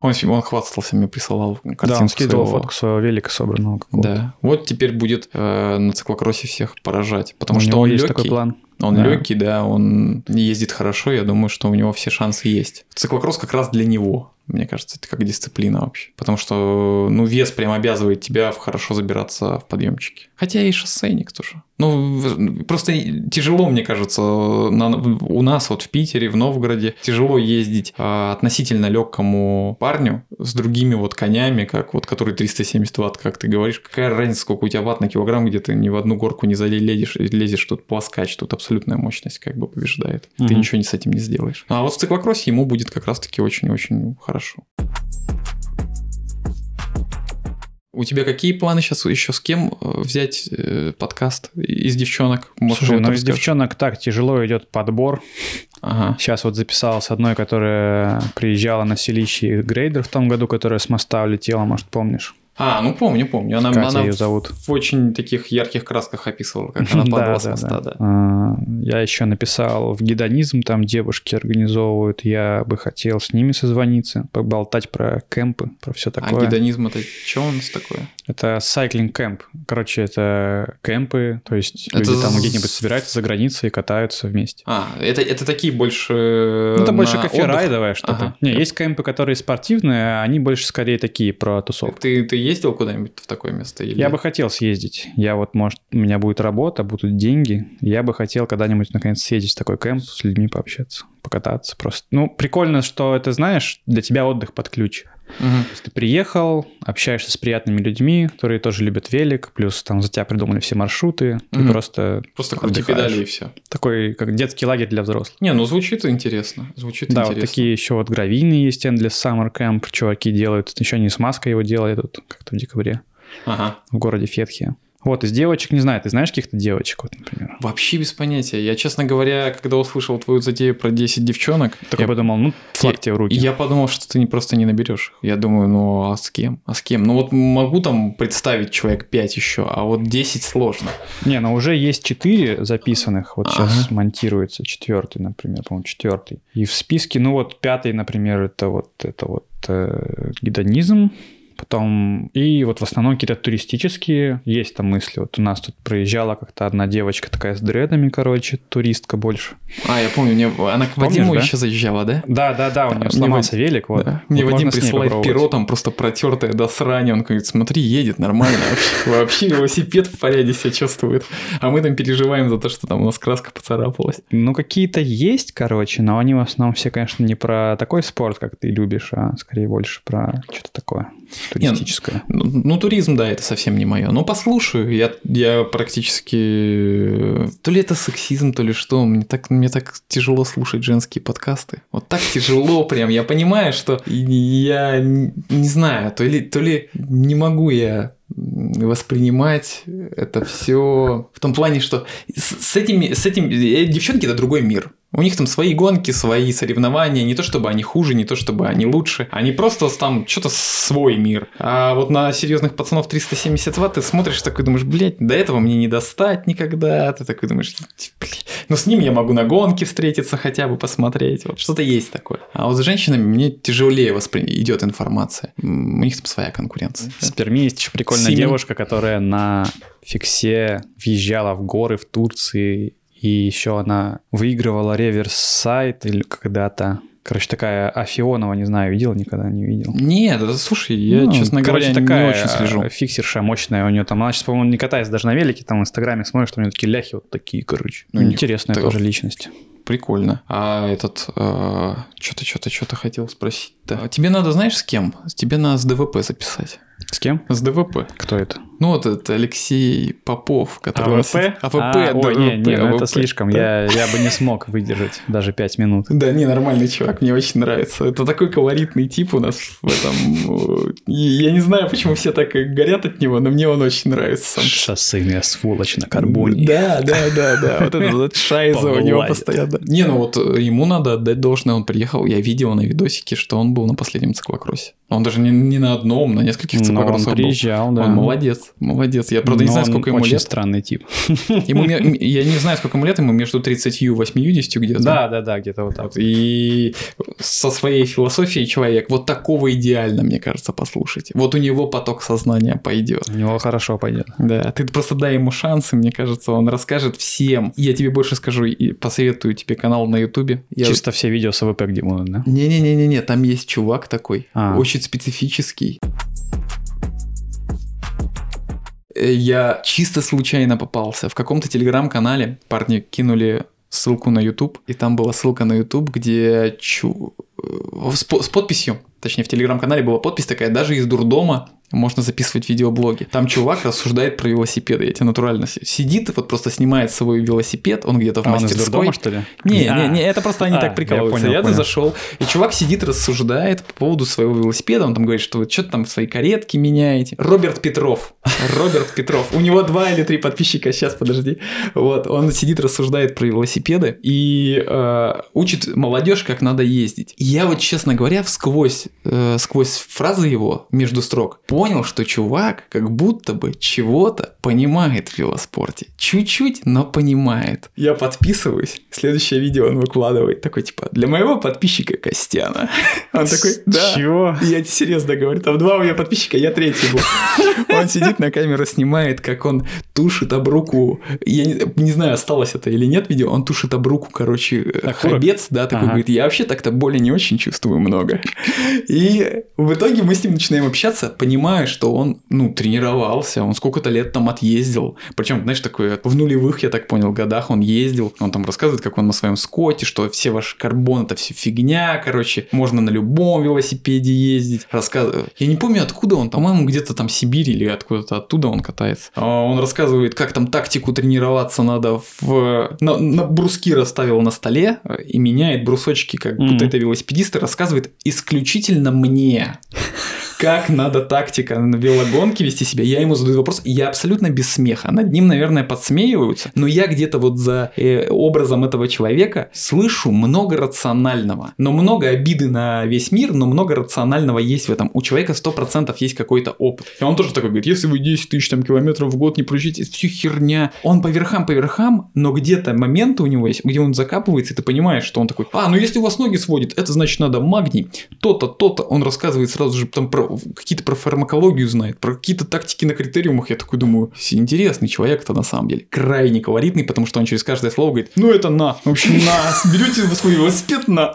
Он, он хвастался, мне присылал картинку
Да, он скидывал
своего.
фотку своего велика собранного.
Да. Вот теперь будет э, на циклокроссе всех поражать. Потому
У
что
него
он
есть
легкий.
такой план.
Он
Да.
легкий, да, он ездит хорошо, я думаю, что у него все шансы есть. Циклокросс как раз для него. Мне кажется, это как дисциплина вообще. Потому что, ну, вес прям обязывает тебя хорошо забираться в подъемчики. Хотя и шоссейник тоже. Ну, просто тяжело, мне кажется, на- у нас вот в Питере, в Новгороде, тяжело ездить а, относительно легкому парню с другими вот конями, как вот который 370 ватт, как ты говоришь. Какая разница, сколько у тебя ватт на килограмм, где ты ни в одну горку не залезешь, лезешь, тут плоскач, тут абсолютная мощность как бы побеждает. Ты
Мгм.
ничего не с этим не сделаешь. А вот в циклокроссе ему будет как раз-таки очень-очень хорошо. У тебя какие планы сейчас еще с кем э, взять э, подкаст из девчонок? Может,
Слушай, ну из девчонок так тяжело идет подбор.
Ага.
Сейчас вот записал с одной, которая приезжала на селище Грейдер в том году, которая с моста улетела, может, помнишь?
А, ну помню, помню. Она,
Катя
она
ее зовут.
в очень таких ярких красках описывала, как она падала с моста, да.
А, Я еще написал в гедонизм, там девушки организовывают. Я бы хотел с ними созвониться, поболтать про кемпы, про все
А
такое.
гедонизм это что у нас такое?
Это cycling camp. Короче, это кемпы, то есть
Это
люди там где-нибудь собираются за границей и катаются вместе.
А, это, это такие больше
Ну, это больше
отдых?
кофе-райдовое что-то.
Ага.
Не, есть кемпы, которые спортивные, а они больше скорее такие про тусовку.
Ты, ты ездил куда-нибудь в такое место? Или...
Я бы хотел съездить. Я вот, может, у меня будет работа, будут деньги. Я бы хотел когда-нибудь, наконец, съездить в такой кемп, с людьми пообщаться, покататься просто. Ну, прикольно, что это, знаешь, для тебя отдых под ключ.
Мгм.
То есть ты приехал, общаешься с приятными людьми, которые тоже любят велик, плюс там за тебя придумали все маршруты. Ты
Мгм.
просто
Просто крути
Отдыхаешь.
педали и все.
такой, как детский лагерь для взрослых.
Не, ну звучит интересно. Звучит
Да,
интересно.
вот такие еще вот гравийные есть Endless Summer Camp, чуваки делают. Еще они с маской его делали тут как-то в декабре
Ага.
в городе Фетхе. Вот, из девочек, не знаю, ты знаешь каких-то девочек, вот, например?
Вообще без понятия. Я, честно говоря, когда услышал твою затею про 10 девчонок,
Такой
я,
подумал, ну, флаг тебе в руки.
я подумал, что ты просто не наберешь. их. Я думаю, ну а с кем? А с кем? Ну вот могу там представить человек 5 еще, а вот 10 сложно.
Не, ну уже есть четыре записанных, вот сейчас
Ага.
монтируется четвертый, например, по-моему, четвертый. И в списке, ну вот пятый, например, это вот это вот э, гедонизм, потом и вот в основном какие-то туристические есть там мысли. Вот у нас тут проезжала как-то одна девочка такая с дредами, короче, туристка больше.
А, я помню, мне... она к
Помнишь,
Вадиму
да?
еще заезжала, да?
Да, да, да, у нее сломался велик, вот.
Да.
Вот
Мне Вадим присылает перо, там просто протертое до срани. Он говорит, смотри, едет нормально. Вообще велосипед в порядке себя чувствует. А мы там переживаем за то, что там у нас краска поцарапалась.
Ну, какие-то есть, короче, но они в основном все, конечно, не про такой спорт, как ты любишь, а скорее больше про что-то такое туристическое.
Ну, ну, туризм, да, это совсем не мое. Но послушаю, я, я практически... То ли это сексизм, то ли что. Мне так, мне так тяжело слушать женские подкасты. Вот так тяжело прям. Я понимаю, что я не, не знаю, то ли, то ли не могу я воспринимать это все в том плане, что с, с этими, с этим э, девчонки это другой мир. У них там свои гонки, свои соревнования. Не то чтобы они хуже, не то чтобы они лучше. Они просто там что-то свой мир. А вот на серьезных пацанов 370 ватт ты смотришь такой, думаешь, блядь, до этого мне не достать никогда. Ты такой думаешь, блядь, ну с ним я могу на гонке встретиться хотя бы посмотреть. Вот что-то есть такое. А вот с женщинами мне тяжелее воспри... идет информация. У них там своя конкуренция.
В Перми есть еще прикольная
Симен.
девушка, которая на фиксе въезжала в горы в Турции, и еще она выигрывала реверс-сайт или когда-то. Короче, такая Афионова, не знаю, видел, никогда не видел.
Нет, это, слушай, я,
Ну,
честно
короче,
говоря,
такая
не очень слежу.
э, фиксерша мощная у нее там. Она сейчас, по-моему, не катается даже на велике, там в Инстаграме смотришь, что у нее такие ляхи вот такие, короче. Ну,
У них
интересная
так-
тоже личность.
Прикольно. А этот... что-то, что-то, что-то хотел спросить-то. Тебе надо, знаешь, с кем? Тебе надо с ДВП записать.
С кем?
С ДВП.
Кто это?
Ну, вот это Алексей Попов, который...
АВП?
АВП,
А, ой,
ДВП,
не, не, ну это
АВП.
слишком.
Да.
Я, я бы не смог выдержать даже пять минут.
Да, не, нормальный чувак, мне очень нравится. Это такой колоритный тип у нас в этом. И Я не знаю, почему все так горят от него, но мне он очень нравится сам.
Шоссейная сволочь на карбоне.
Да, да, да, да. Вот это вот шайза у него постоянно. Не, ну вот э, ему надо отдать должное. Он приехал, я видел на видосике, что он был на последнем циклокроссе. Он даже не, не на одном, на нескольких
он
циклокроссах был.
приезжал, да.
Он молодец. Молодец, молодец. Я, правда, не
Но
знаю,
он
сколько ему
очень
лет.
странный тип.
Ему, я не знаю, сколько ему лет, ему между 30 и 80 где-то.
Да, да, да, где-то вот так.
Вот. И со своей философией человек, вот такого идеально, мне кажется, послушайте. Вот у него поток сознания пойдет.
У него хорошо пойдет.
Да, ты просто дай ему шансы, мне кажется, он расскажет всем. Я тебе больше скажу и посоветую тебе канал на Ютубе. Я-
Чисто все видео с АВП, где мы, да?
Не-не-не-не, там есть чувак такой,
А.
очень специфический. Э, Я чисто случайно попался. В каком-то телеграм-канале парни кинули ссылку на YouTube, и там была ссылка на YouTube, где чу... э, с, по- с подписью, точнее в телеграм-канале была подпись такая, даже из дурдома можно записывать видеоблоги. Там чувак рассуждает про велосипеды, я тебе натурально си- сидит, вот просто снимает свой велосипед, он где-то в
А он
мастерской.
дурдома, что ли?
Не,
А.
не, не, это просто они
А,
так
я
прикалываются.
понял,
Я,
понял.
зашел, и чувак сидит, рассуждает по поводу своего велосипеда. Он там говорит, что вы что-то там свои каретки меняете. Роберт Петров. Роберт Петров. У него два или три подписчика. Сейчас, подожди. Вот, он сидит, рассуждает про велосипеды и э, учит молодежь, как надо ездить. И я вот, честно говоря, всквозь, э, сквозь фразы его между строк понял, что чувак как будто бы чего-то понимает в велоспорте. Чуть-чуть, но понимает. Я подписываюсь. Следующее видео он выкладывает. Такой, типа, для моего подписчика Костяна. Он такой, да.
Чего?
Я тебе серьезно говорю, там два у меня подписчика, я третий был. Он сидит на камеру, снимает, как он тушит об руку. Я не, не знаю, осталось это или нет видео. Он тушит об руку, короче, э,
Окурок?
хабец, да, такой
Ага.
говорит, я вообще так-то боли не очень чувствую много. И в итоге мы с ним начинаем общаться, понимая, что он, ну, тренировался, он сколько-то лет там отъездил. Причем, знаешь, такое, в нулевых, я так понял, годах он ездил. Он там рассказывает, как он на своем скотте, что все ваши карбон это все фигня, короче, можно на любом велосипеде ездить. Рассказывает. Я не помню, откуда он, по-моему, где-то там Сибирь или откуда-то оттуда он катается. А Он рассказывает, как там тактику тренироваться надо в... На, на бруски расставил на столе и меняет брусочки, как
Мгм.
будто это велосипедист, и рассказывает исключительно мне как надо тактика на велогонке вести себя. Я ему задаю вопрос, и я абсолютно без смеха. Над ним, наверное, подсмеиваются, но я где-то вот за э, образом этого человека слышу много рационального, но много обиды на весь мир, но много рационального есть в этом. У человека 100% есть какой-то опыт. И он тоже такой говорит, если вы 10 тысяч там, километров в год не проезжаете, это все херня. Он по верхам, по верхам, но где-то моменты у него есть, где он закапывается, и ты понимаешь, что он такой, а, ну если у вас ноги сводит, это значит надо магний, то-то, то-то. Он рассказывает сразу же там про какие-то про фармакологию знает, про какие-то тактики на критериумах. Я такой думаю, интересный человек-то на самом деле. Крайне колоритный, потому что он через каждое слово говорит, ну это на, в общем, на, берете свой велосипед на.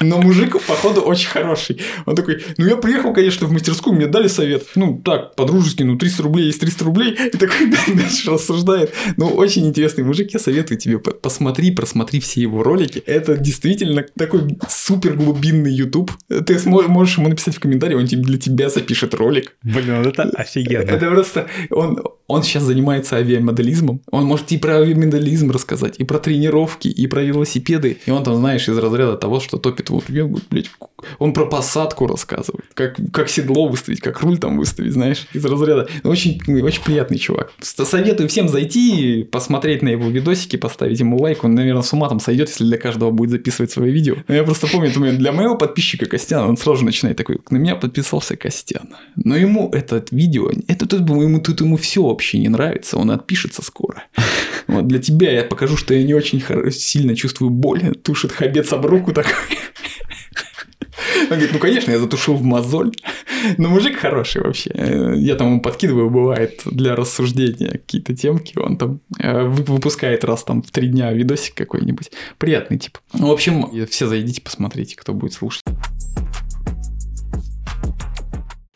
Но мужик, походу, очень хороший. Он такой, ну я приехал, конечно, в мастерскую, мне дали совет. Ну так, по-дружески, ну 300 рублей есть 300 рублей. И такой дальше рассуждает. Ну очень интересный мужик, я советую тебе, по- посмотри, просмотри все его ролики. Это действительно такой супер глубинный YouTube. Ты можешь ему написать в комментарии, он для тебя запишет ролик.
Блин, это офигенно.
Это просто... Он, он сейчас занимается авиамоделизмом. Он может и про авиамоделизм рассказать, и про тренировки, и про велосипеды. И он там, знаешь, из разряда того, что топит вот, я, блядь, он про посадку рассказывает, как, как седло выставить, как руль там выставить, знаешь, из разряда. Очень, очень приятный чувак. Советую всем зайти, посмотреть на его видосики, поставить ему лайк. Он, наверное, с ума там сойдет, если для каждого будет записывать свое видео. Но я просто помню, думаю, для моего подписчика Костяна, он сразу же начинает такой, на меня подписался Костян. Но ему это видео, это тут ему, тут ему все вообще не нравится, он отпишется скоро. Вот для тебя я покажу, что я не очень сильно чувствую боль, тушит хабец об руку такой. Он говорит, ну, конечно, я затушил в мозоль. Но мужик хороший вообще. Э, Я там ему подкидываю, бывает, для рассуждения какие-то темки. Он там э, вы- выпускает раз там в три дня видосик какой-нибудь. Приятный тип. Ну, в общем, все зайдите, посмотрите, кто будет слушать.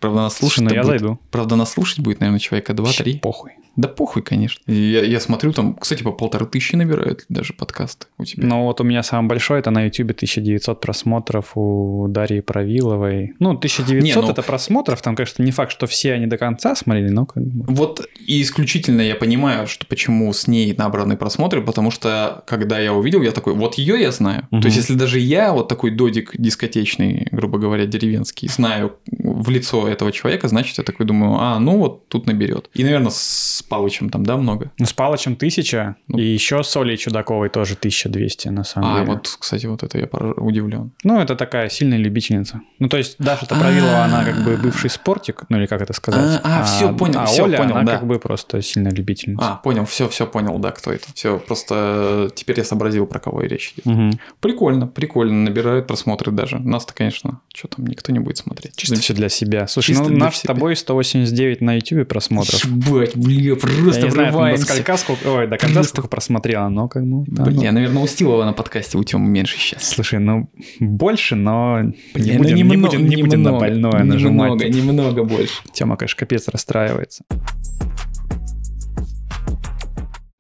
Правда, нас слушать
Слушай, ну я зайду.
Правда, нас слушать будет, наверное, человека
Вообще
2-3.
Похуй.
Да похуй, конечно. Я, я смотрю, там, кстати, по полторы тысячи набирают даже подкасты у тебя.
Ну вот у меня самый большой, это на YouTube 1900 просмотров у Дарьи Правиловой. Ну, 1900
Не, ну-
это просмотров, там, конечно, не факт, что все они до конца смотрели, но как бы...
Вот и исключительно я понимаю, что почему с ней набраны просмотры, потому что когда я увидел, я такой, вот ее я знаю.
Мгм.
То есть, если даже я, вот такой додик дискотечный, грубо говоря, деревенский, знаю в лицо этого, человека, значит, я такой думаю, а, ну вот тут наберет. И, наверное, с Палычем там, да, много?
Ну, с Палычем тысяча,
Ну.
и еще с Олей Чудаковой тоже 1200, на самом
А,
деле.
вот, кстати, вот это я удивлен.
Ну, это такая сильная любительница. Ну, то есть Даша Топровилова, она как бы бывший спортик, ну или как это сказать.
А, а, понял,
а
всё,
Оля,
понял,
она
да.
как бы просто сильная любительница.
А, понял, все, все понял, да, кто это. Все, просто теперь я сообразил, про кого и речь идет. Прикольно, прикольно, набирают просмотры даже. Нас-то, конечно, что там, никто не будет смотреть.
Чисто все для себя. Слушай, ну наш с тобой 189 на YouTube просмотров.
Ебать, бля,
Я
просто
не знаю, до сколька, сколько, ой, до конца сколько просмотрела, но как бы... да,
Бля,
ну.
наверное, у Стилова на подкасте у Тёмы меньше сейчас.
Слушай, ну больше, но не
Бля,
будем,
ну
не будем, не будем на больное нажимать.
Немного, немного больше.
Тема, конечно, капец расстраивается.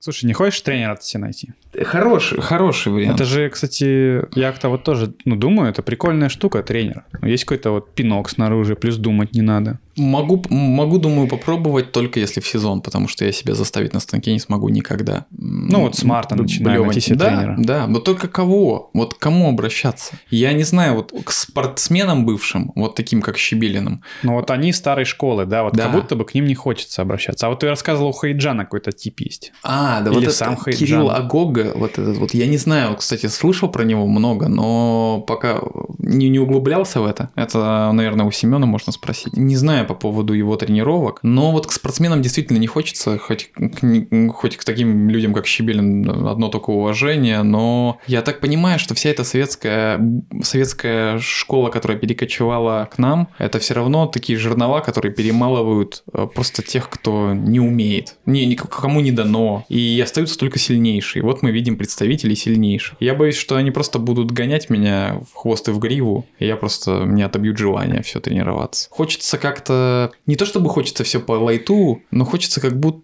Слушай, не хочешь тренера себе найти?
Хороший, хороший вариант.
Это же, кстати, я как-то вот тоже, ну, думаю, это прикольная штука, тренер. Есть какой-то вот пинок снаружи, плюс думать не надо.
Могу, могу, думаю, попробовать только если в сезон, потому что я себя заставить на станке не смогу никогда.
Ну, вот с марта начинаем
блёвать.
найти себе
да,
тренера.
Да, но только кого? Вот к кому обращаться? Я не знаю, вот к спортсменам бывшим, вот таким как Щебелиным,
Ну, вот они старой школы, да, вот
Да.
как будто бы к ним не хочется обращаться. А вот ты рассказывал, у Хайджана какой-то тип есть.
А, да
Или
вот это
сам Хайджан.
Кирилл Агога, вот этот вот, я не знаю, кстати, слышал про него много, но пока не, не углублялся в это. Это, наверное, у Семена можно спросить. Не знаю по поводу его тренировок, но вот к спортсменам действительно не хочется, хоть к, хоть к таким людям, как Щебелин, одно только уважение, но я так понимаю, что вся эта советская, советская школа, которая перекочевала к нам, это все равно такие жернова, которые перемалывают э, просто тех, кто не умеет, не, ни- кому не дано, и остаются только сильнейшие. Вот мы видим представителей сильнейших. Я боюсь, что они просто будут гонять меня в хвост и в гриву, и я просто, мне отобьют желание все тренироваться. Хочется как-то, не то чтобы хочется все по лайту, но хочется как будто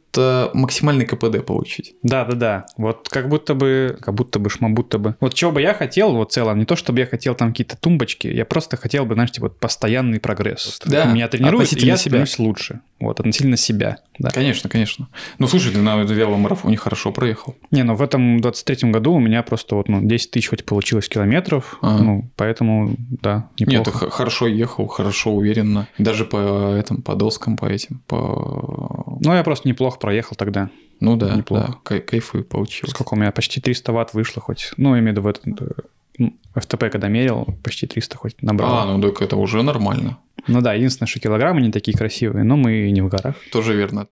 максимальный КПД получить.
Да-да-да. Вот как будто бы, как будто бы, шмабудто бы. Вот чего бы я хотел, вот в целом, не то чтобы я хотел там какие-то тумбочки, я просто хотел бы, знаешь, типа постоянный прогресс.
Да,
Меня тренируют, и я
себя.
становлюсь лучше. Вот, относительно себя. Да.
Конечно, конечно. Ну, слушай, ты на веломарафоне хорошо проехал.
Не, ну в этом 23-м году у меня просто вот, ну, 10 тысяч хоть получилось километров,
Ага.
ну, поэтому, да,
Нет,
неплохо.
ты х- хорошо ехал, хорошо, уверенно. Даже по этим, по доскам, по этим, по...
Ну, я просто неплохо проехал тогда.
Ну да,
Неплохо.
да, кай- кайфую получилось.
Сколько у меня? Почти 300 ватт вышло хоть. Ну, имею в виду в этот... э, ФТП, когда мерил, почти 300 хоть набрал.
А, ну так это уже нормально.
Ну да, единственное, что килограммы не такие красивые, но мы не в горах.
Тоже верно.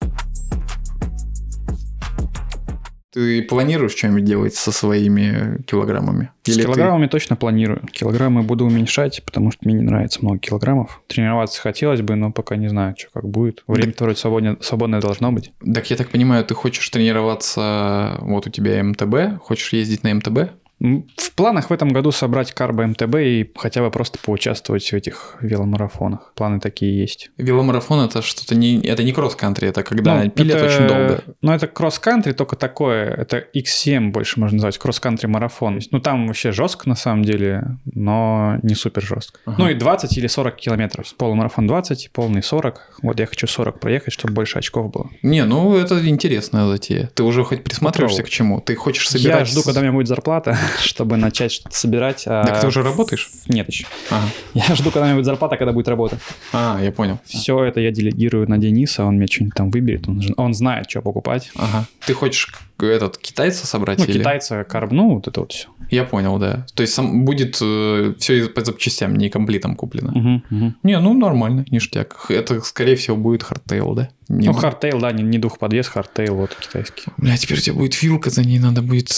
Ты планируешь что-нибудь делать со своими килограммами?
С
Или ты-
килограммами точно планирую. Килограммы буду уменьшать, потому что мне не нравится много килограммов. Тренироваться хотелось бы, но пока не знаю, что как будет. Время второе свободное, свободное должно быть.
Так я так понимаю, ты хочешь тренироваться, вот у тебя МТБ, хочешь ездить на МТБ?
В планах в этом году собрать карбо МТБ и хотя бы просто поучаствовать в этих веломарафонах. Планы такие есть.
Веломарафон это что-то не, это не кросс-кантри, это когда
Ну,
пилят
это-
очень долго.
Ну, это кросс-кантри, только такое. Это X7 больше можно назвать, кросс-кантри марафон. Ну, там вообще жестко на самом деле, но не супер жестко.
Ага.
Ну, и 20 или 40 километров. Полумарафон 20, полный 40. Вот я хочу 40 проехать, чтобы больше очков было.
Не, ну это интересная затея. Ты уже хоть присматриваешься
Попробуй.
к чему? Ты хочешь собирать...
Я жду, когда у меня будет зарплата, чтобы начать что-то собирать. а-
Так ты уже работаешь?
Нет еще.
Ага.
Я жду, когда у меня будет зарплата, когда будет работа.
А, я понял.
Все это я делегирую на Дениса, он мне что-нибудь там выберет, он, знает, что покупать.
Ага. Ты хочешь этот китайца собрать
Ну,
или?
китайца, карб, ну, вот это вот все.
Я понял, да. То есть сам будет все по запчастям, не комплитом куплено. Не, ну нормально, ништяк. Это, скорее всего, будет хардтейл, да? Не
Ну, хардтейл, да, не, не двухподвес, хардтейл, вот китайский.
Бля, теперь у тебя будет вилка, за ней надо будет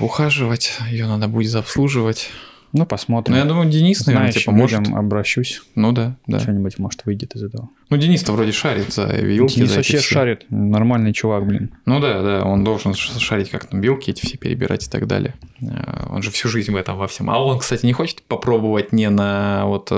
ухаживать, ее надо будет обслуживать.
Ну, посмотрим.
Ну, я думаю, Денис, наверное, тебе
Знающим
поможет.
обращусь.
Ну да, да.
Что-нибудь, может, выйдет из этого.
Ну, Денис-то вроде шарит за вилки,
Денис
за
вообще
все.
шарит. Нормальный чувак, блин.
Ну да, да, он должен шарить, как там белки эти все перебирать и так далее. Э, Он же всю жизнь в этом во всем. А он, кстати, не хочет попробовать не на вот э,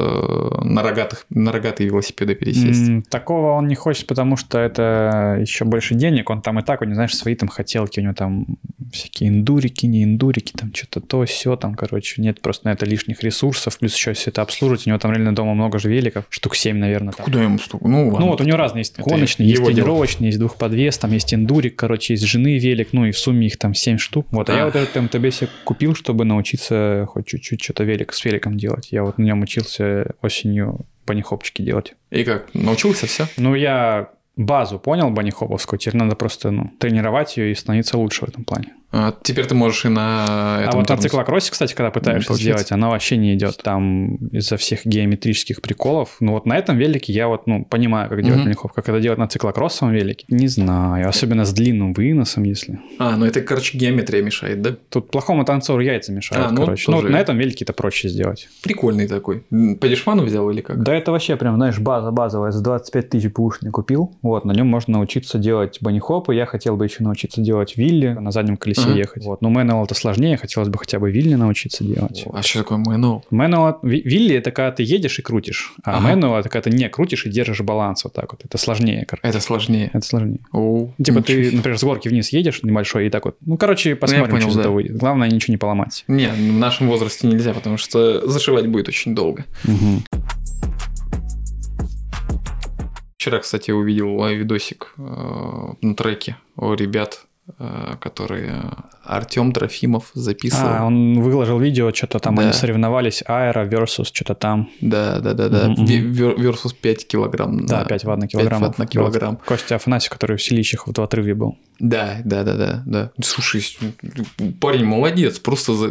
на рогатых, на рогатые велосипеды пересесть.
Такого он не хочет, потому что это еще больше денег. Он там и так, у него, знаешь, свои там хотелки. У него там всякие индурики, не индурики, там что-то то, все там, короче. Нет просто на это лишних ресурсов. Плюс еще все это обслуживать. У него там реально дома много же великов. Штук 7, наверное. там.
Куда ему столько? Ну, ладно.
Ну вот у него разные есть
Это
гоночные, есть
его дело.
тренировочные, есть двухподвес, там есть индурик, короче, есть жены велик, ну и в сумме их там 7 штук. Вот, а, я
А.
вот этот МТБ себе купил, чтобы научиться хоть чуть-чуть что-то велик с великом делать. Я вот на нем учился осенью банихопчики делать.
И как, научился все?
Ну, я базу понял банихоповскую, теперь надо просто ну, тренировать ее и становиться лучше в этом плане.
А, теперь ты можешь и на этом
а вот на циклокроссе, кстати, когда пытаешься
получается.
сделать, она вообще не идет там из-за всех геометрических приколов. Ну вот на этом велике я вот, ну, понимаю, как делать
Мгм.
банихоп. Как это делать на циклокроссовом велике, не знаю. Особенно с длинным выносом, если...
А, ну это, короче, геометрия мешает, да?
Тут плохому танцору яйца мешают,
А, ну,
короче. Ну, вот на этом велике это проще сделать.
Прикольный такой. По дешману взял или как?
Да это вообще прям, знаешь, база базовая. За 25 тысяч бушни купил. Вот, на нем можно научиться делать банихопы. Я хотел бы еще научиться делать вилли, на заднем колесе
Ага.
ехать. Вот, но Manual это сложнее. Хотелось бы хотя бы вилли научиться делать.
А что такое Manual?
Manual, ви- вилли это когда ты едешь и крутишь, а
Ага.
manual это когда ты не крутишь и держишь баланс вот так вот. Это сложнее, короче.
Это сложнее.
Это сложнее.
О,
Типа
ничего
ты, например, с горки вниз едешь небольшой и так вот. Ну, короче, посмотрим,
понял,
что
да.
выйдет. Главное, ничего не поломать.
Не, в нашем возрасте нельзя, потому что зашивать будет очень долго. Вчера, кстати, увидел видосик э, на треке у ребят, которые Артем Трофимов записывал.
А, он выложил видео, что-то там
Да.
они соревновались, аэро versus что-то там.
Да, да, да, да. Вер- Versus 5 килограмм.
Да,
на-
5 ватт на
5
килограмм.
ватт на килограмм.
Костя Афанасьев, который в Селищах вот в отрыве был.
Да, да, да, да, да. Слушай, парень молодец. Просто за-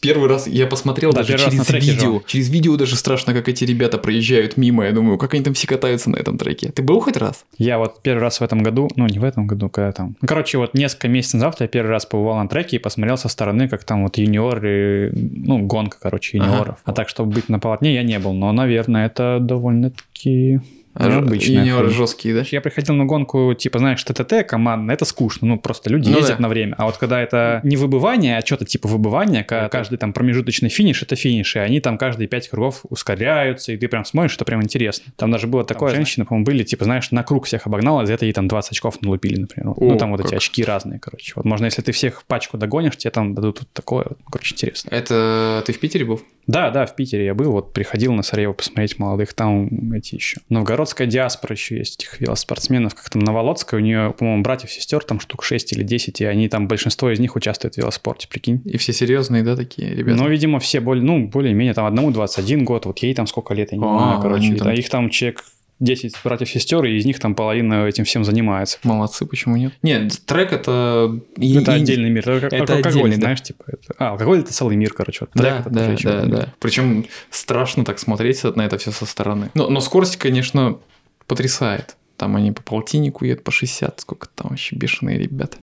первый раз я посмотрел
Да,
даже через видео.
он.
Через видео даже страшно, как эти ребята проезжают мимо. Я думаю, как они там все катаются на этом треке. Ты был хоть раз?
Я вот первый раз в этом году, ну не в этом году, когда там... Ну, короче, вот несколько месяцев назад я первый раз побывал на треке и посмотрел со стороны, как там вот юниоры, ну, гонка, короче,
Ага.
юниоров. А так, чтобы быть на полотне, я не был. Но, наверное, это довольно-таки
Юниоры
хуйня.
жесткие, да?
Я приходил на гонку, типа, знаешь, ТТТ командно, это скучно, ну, просто люди
Ну
ездят
да.
на время. А вот когда это не выбывание, а что-то типа выбывания, ка- каждый там промежуточный финиш, это финиш, и они там каждые пять кругов ускоряются, и ты прям смотришь, это прям интересно. Там даже было такое, женщины, по-моему, были, типа, знаешь, на круг всех обогнала, за это ей там 20 очков налупили, например. Вот.
О,
ну, там вот эти
как.
очки разные, короче. Вот можно, если ты всех в пачку догонишь, тебе там дадут вот такое, вот. Ну, короче, интересно.
Это ты в Питере был?
Да, да, в Питере я был, вот приходил на Сарево посмотреть молодых, там эти еще. Новгородская диаспора еще есть, этих велоспортсменов, как там Новолодская, у нее, по-моему, братьев-сестер там штук 6 или 10, и они там, большинство из них участвуют в велоспорте, прикинь.
И все серьезные, да, такие ребята?
Ну, видимо, все более, ну, более-менее, там одному 21 год, вот ей там сколько лет, я не
А,
знаю, короче.
там-
их там человек 10 братьев-сестер, и из них там половина этим всем занимается.
Молодцы, почему нет? Нет, трек это... и-
это
и-
отдельный мир. Это,
это
алкоголь,
отдельный, да.
знаешь, типа. Это... А, алкоголь это целый мир, короче. Трек
Да,
это
да, да,
мир.
да. Причем страшно так смотреть на это все со стороны. Но, но скорость, конечно, потрясает. Там они по полтиннику едут, по 60. Сколько там вообще бешеные ребята.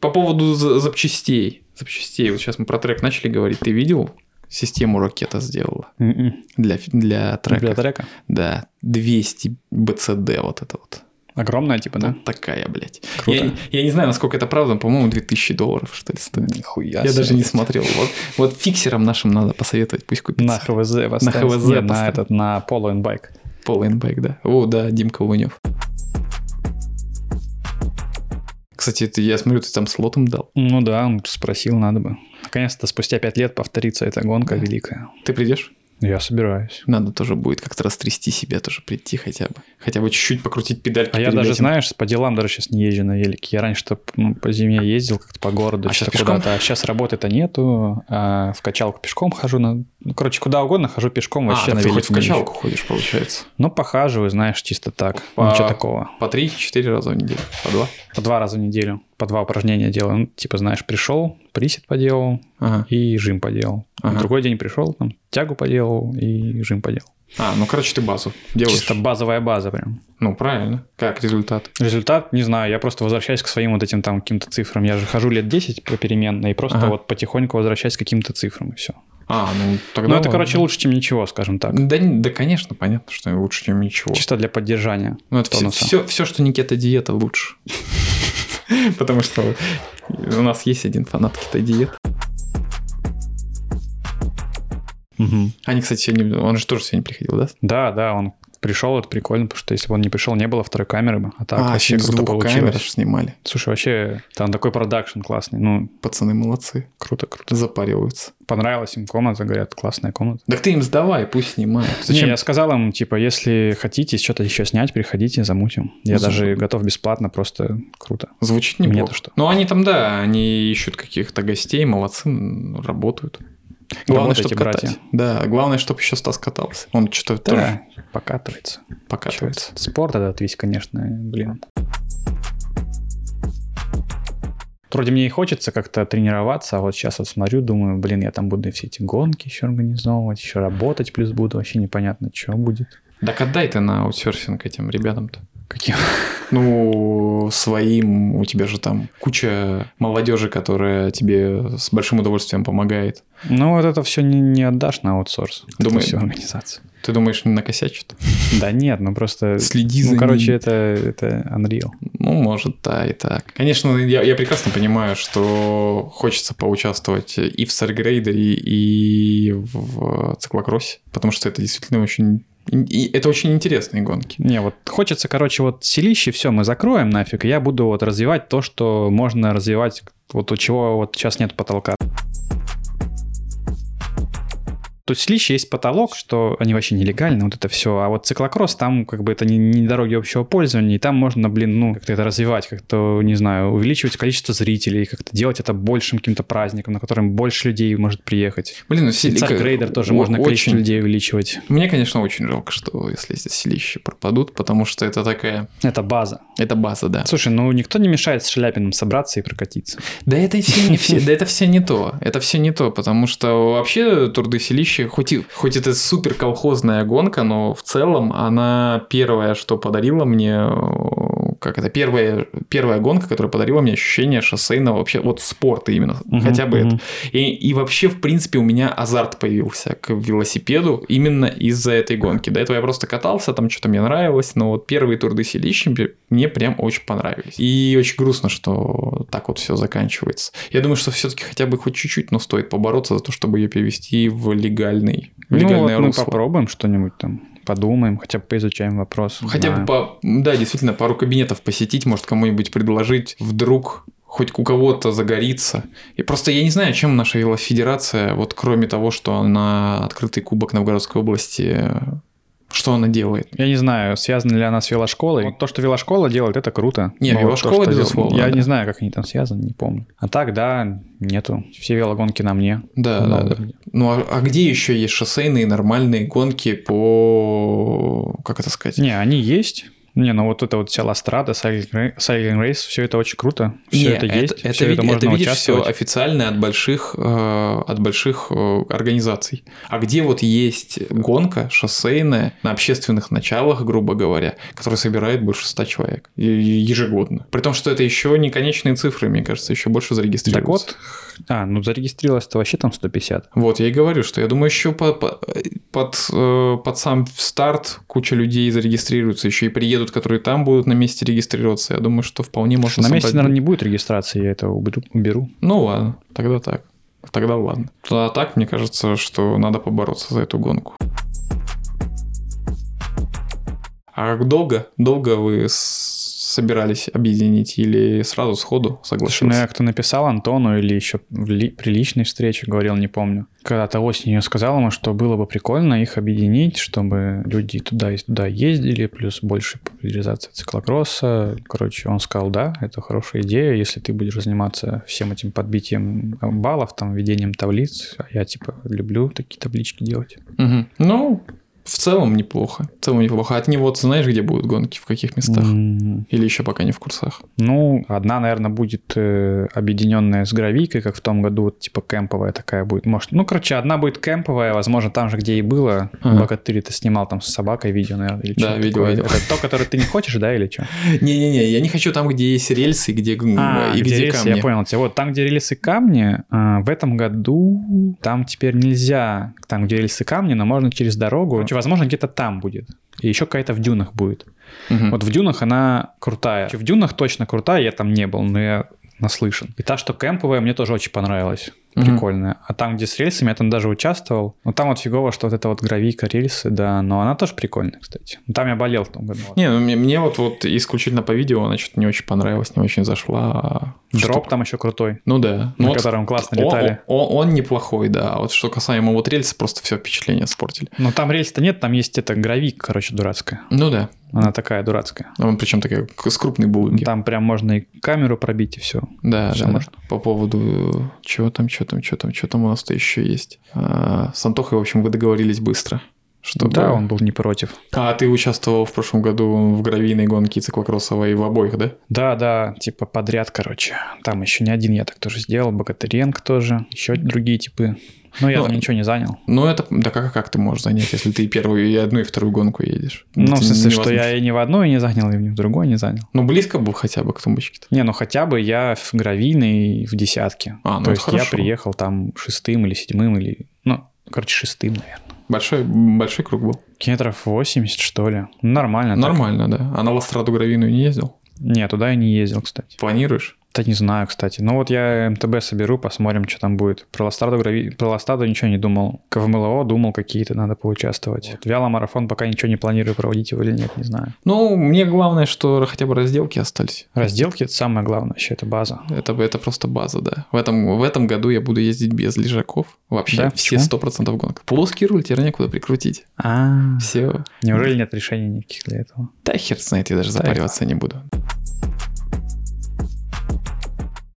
По поводу за- запчастей. Запчастей. Вот сейчас мы про трек начали говорить. Ты видел? Систему ракета сделала
М-м.
для, для трека.
Для трека.
Да, 200 BCD вот это вот.
Огромная, типа, да?
Вот такая, блядь.
Круто.
Я, я не знаю, насколько это правда, но, по-моему, 2000 долларов, что ли, стоит.
Нихуя
Я
себе.
даже не смотрел. Вот, вот фиксерам нашим надо посоветовать, пусть купят.
На ХВЗ поставить.
ХВЗ
Нет, на этот, на Polo and Bike.
Пол Энбэк, да. О, да, Димка Лунев. Кстати, ты, я смотрю, ты там слотом дал.
Ну да, он спросил, надо бы. Наконец-то спустя пять лет повторится эта гонка
Да.
великая.
Ты придешь?
Я собираюсь.
Надо тоже будет как-то растрясти себя, тоже прийти хотя бы. Хотя бы чуть-чуть покрутить педальки.
А я даже, знаешь, по делам даже сейчас не езжу на велике. Я раньше-то ну, по зиме ездил как-то по городу,
А пешком?
куда-то. А сейчас работы-то нету. а в качалку пешком хожу. На... Ну, короче, куда угодно хожу пешком.
А,
Вообще
так
на
ты
велике
хоть в
не езжу.
качалку ходишь, получается.
Ну, похаживаю, знаешь, чисто так.
По-
Ничего такого.
По 3-4 раза в неделю. По 2.
По два раза в неделю. По два упражнения делаю. Ну, типа, знаешь, пришел, присед поделал
Ага.
и жим поделал.
Ага.
Другой день пришел, там, тягу поделал и жим поделал.
А, ну, короче, ты базу делаешь.
Чисто базовая база прям.
Ну, правильно. Как результат?
Результат, не знаю, я просто возвращаюсь к своим вот этим там каким-то цифрам. Я же хожу лет 10 попеременно, и просто
Ага.
вот потихоньку возвращаюсь к каким-то цифрам, и все.
А, ну, тогда...
Ну, это,
ладно.
короче, лучше, чем ничего, скажем так.
Да, да, конечно, понятно, что лучше, чем ничего.
Чисто для поддержания.
Ну, это все, все, все, что не кето-диета, лучше. Потому что у нас есть один фанат кето-диет.
Мгм.
Они, кстати, сегодня... Он же тоже сегодня приходил, да?
Да, да, он пришел, это прикольно, потому что если бы он не пришел, не было второй камеры бы. А так вообще
с
круто получилось.
камер снимали.
Слушай, вообще там такой продакшн классный. Ну,
Пацаны молодцы.
круто, круто.
Запариваются.
Понравилась им комната, говорят, классная комната.
Так ты им сдавай, пусть снимают.
Зачем? Не, я сказал им, типа, если хотите что-то еще снять, приходите, замутим. Я
Ну,
даже
замутим.
готов бесплатно, просто круто.
Звучит неплохо.
что?
Ну, они там, да, они ищут каких-то гостей, молодцы, работают. Главное,
Работайте,
чтобы
братья.
катать. Да, главное, чтобы еще Стас катался. Он что-то тоже
Да, покатывается.
покатывается.
Спорт этот весь, конечно, блин. Вроде мне и хочется как-то тренироваться, а вот сейчас вот смотрю, думаю, блин, я там буду все эти гонки еще организовывать, еще работать плюс буду, вообще непонятно, что будет.
Так отдай ты на аутсерфинг этим ребятам-то.
Каким?
Ну, своим, у тебя же там куча молодежи, которая тебе с большим удовольствием помогает.
Ну, вот это все не, не отдашь на аутсорс.
Думаю-
всю организацию.
Ты думаешь, не накосячит?
Да нет, ну просто...
Следи
Ну,
за
короче,
ним.
это, это Unreal.
Ну, может, да, и так. Конечно, я, я прекрасно понимаю, что хочется поучаствовать и в Саргрейдере, и в циклокроссе, потому что это действительно очень... и это очень интересные гонки.
Не, вот хочется, короче, вот селище, все, мы закроем нафиг, и я буду вот развивать то, что можно развивать, вот у чего вот сейчас нет потолка. То есть селище есть потолок, что они вообще нелегальны, вот это все. А вот циклокросс, там как бы это не, не дороги общего пользования, и там можно, блин, ну, как-то это развивать, как-то, не знаю, увеличивать количество зрителей, как-то делать это большим каким-то праздником, на котором больше людей может приехать.
Блин, ну селика-
Царь тоже можно количество
очень-
людей увеличивать.
Мне, конечно, очень жалко, что если эти селища пропадут, потому что это такая...
Это база.
Это база, да.
Слушай, ну никто не мешает с Шаляпиным собраться и прокатиться.
Да это все не все, да это все не то. Это все не то, потому что вообще Турды Селища, хоть, и, хоть это супер колхозная гонка, но в целом она первая, что подарила мне, э, как это, первая, первая гонка, которая подарила мне ощущение шоссейного вообще, вот спорта именно,
Мгм,
хотя бы
мгм.
это. И, и вообще, в принципе, у меня азарт появился к велосипеду именно из-за этой гонки. До этого я просто катался, там что-то мне нравилось, но вот первые турды селища мне прям очень понравились. И очень грустно, что так вот все заканчивается. Я думаю, что все-таки хотя бы хоть чуть-чуть, но стоит побороться за то, чтобы ее перевести в легальный, в
Ну, вот
легальное
мы
русло.
попробуем что-нибудь там, подумаем, хотя бы поизучаем вопрос.
Хотя бы по, да, действительно, пару кабинетов посетить, может кому-нибудь предложить, вдруг хоть у кого-то загорится. И просто я не знаю, чем наша велофедерация, вот кроме того, что она открытый кубок Новгородской области, что она делает.
Я не знаю, связана ли она с велошколой. Вот то, что велошкола делает, это круто.
Не,
Но вот
велошкола,
то,
безусловно,
Я
да.
не знаю, как они там связаны, не помню. А так, да, нету. Все велогонки на мне.
Да, да,
Много
да. Ну а, а где еще есть шоссейные нормальные гонки по... Как это сказать?
Не, они есть. Не, ну вот это вот вся Ластрада, Cycling Race, все это очень круто. Все
Не,
это есть,
это,
всё
вид-
это можно
видишь все
участвовать.
официально от больших, э, от больших э, организаций. А где вот есть гонка шоссейная на общественных началах, грубо говоря, которая собирает больше 100 человек ежегодно. При том, что это еще не конечные цифры, мне кажется, еще больше
Так
зарегистрируется.
вот, а, ну зарегистрировалось-то вообще там 150.
Вот, я и говорю, что я думаю, еще по- по- под, э, под сам старт куча людей зарегистрируются, еще и приедут, которые там будут на месте регистрироваться. Я думаю, что вполне можно
На месте,
собрать-
наверное, не будет регистрации, я это уберу.
Ну ладно, тогда так. Тогда ладно. А так, мне кажется, что надо побороться за эту гонку. А долго? Долго вы с- собирались объединить или сразу сходу
Слушай, ну
согласился?
я как-то написал Антону или еще в ли- при личной встрече говорил, не помню. Когда-то осенью сказал ему, что было бы прикольно их объединить, чтобы люди туда и туда ездили, плюс больше популяризация циклокросса. Короче, он сказал, да, это хорошая идея, если ты будешь заниматься всем этим подбитием баллов, там, ведением таблиц. А я, типа, люблю такие таблички делать.
Мгм. Ну, в целом неплохо. В целом неплохо. От него ты знаешь, где будут гонки, в каких местах?
М,
Или еще пока не в курсах?
Ну, одна, наверное, будет э, объединенная с гравийкой, как в том году, вот, типа кемповая такая будет. Может, ну, короче, одна будет кемповая, возможно, там же, где и было.
Ага.
Богатырь ты снимал там с собакой видео, наверное, или
Да,
такое.
видел.
Это то, которое ты не хочешь, да, или что?
Не-не-не, я не хочу там, где есть рельсы, где,
А,
и
где
камни.
я понял тебя. Вот там, где рельсы камни, а, в этом году там теперь нельзя, там, где рельсы камни, но можно через дорогу. Короче, возможно, где-то там будет. И еще какая-то в дюнах будет.
Мгм.
Вот в дюнах она крутая. В дюнах точно крутая, я там не был, но я наслышан. И та, что кемповая, мне тоже очень понравилась. Прикольная. А там, где с рельсами, я там даже участвовал. Ну, там вот фигово, что вот это вот гравийка, рельсы, да, но она тоже прикольная, кстати. Ну, Там я болел в том году.
Не, ну мне, мне вот, вот исключительно по видео она что-то не очень понравилась, не очень зашла. а
Дроп
что-
там еще крутой,
Ну да.
на
Ну, вот
котором классно
он,
летали.
он- он неплохой, да. А вот что касаемо вот рельса, просто все впечатление испортили.
Но там рельс-то нет, там есть эта гравийка, короче, дурацкая.
Ну да.
Она такая дурацкая.
Он причем такая с крупной булыги.
Там прям можно и камеру пробить, и все.
Да,
Всё
да.
можно.
По поводу чего там что там, что там, что там у нас-то еще есть. А, с Антохой, в общем, вы договорились быстро. Чтобы...
Да, он был не против.
А ты участвовал в прошлом году в гравийной гонке циклокроссовой в обоих, да?
Да, да, типа подряд, короче. Там еще не один я так тоже сделал, Богатыренко тоже, еще другие типы. Но я
Ну,
там ничего не занял.
Ну, это, да как, как ты можешь занять, если ты и первую, и одну, и вторую гонку едешь?
Ну, в смысле, что я и ни в одной не занял, и ни в другой не занял.
Ну, близко был хотя бы к тумбочке-то.
Не, ну хотя бы я в гравийной в десятке.
А, ну
То есть я
хорошо.
приехал там шестым или седьмым, или, ну, короче, шестым, наверное.
Большой, большой круг был.
Километров 80, что ли. Ну, Нормально. так.
Нормально, да. А на Ластраду гравийную не ездил?
Не, туда я не ездил, кстати.
Планируешь?
Да не знаю, кстати. Ну вот я МТБ соберу, посмотрим, что там будет. Про Ластраду, грави... Про Ластраду ничего не думал. В МЛО думал, какие-то надо поучаствовать. Вот. Вяломарафон пока ничего не планирую проводить его или нет, не знаю.
Ну, мне главное, что хотя бы разделки остались.
Разделки это самое главное, вообще это база.
Это, это просто база, да. В этом, в этом году я буду ездить без лежаков. Вообще
Да?
все
Почему?
100% гонок. Плоский руль, теперь некуда прикрутить.
А,
Все.
неужели нет решений никаких для этого?
Да хер знает, я даже
Да,
запариваться не буду.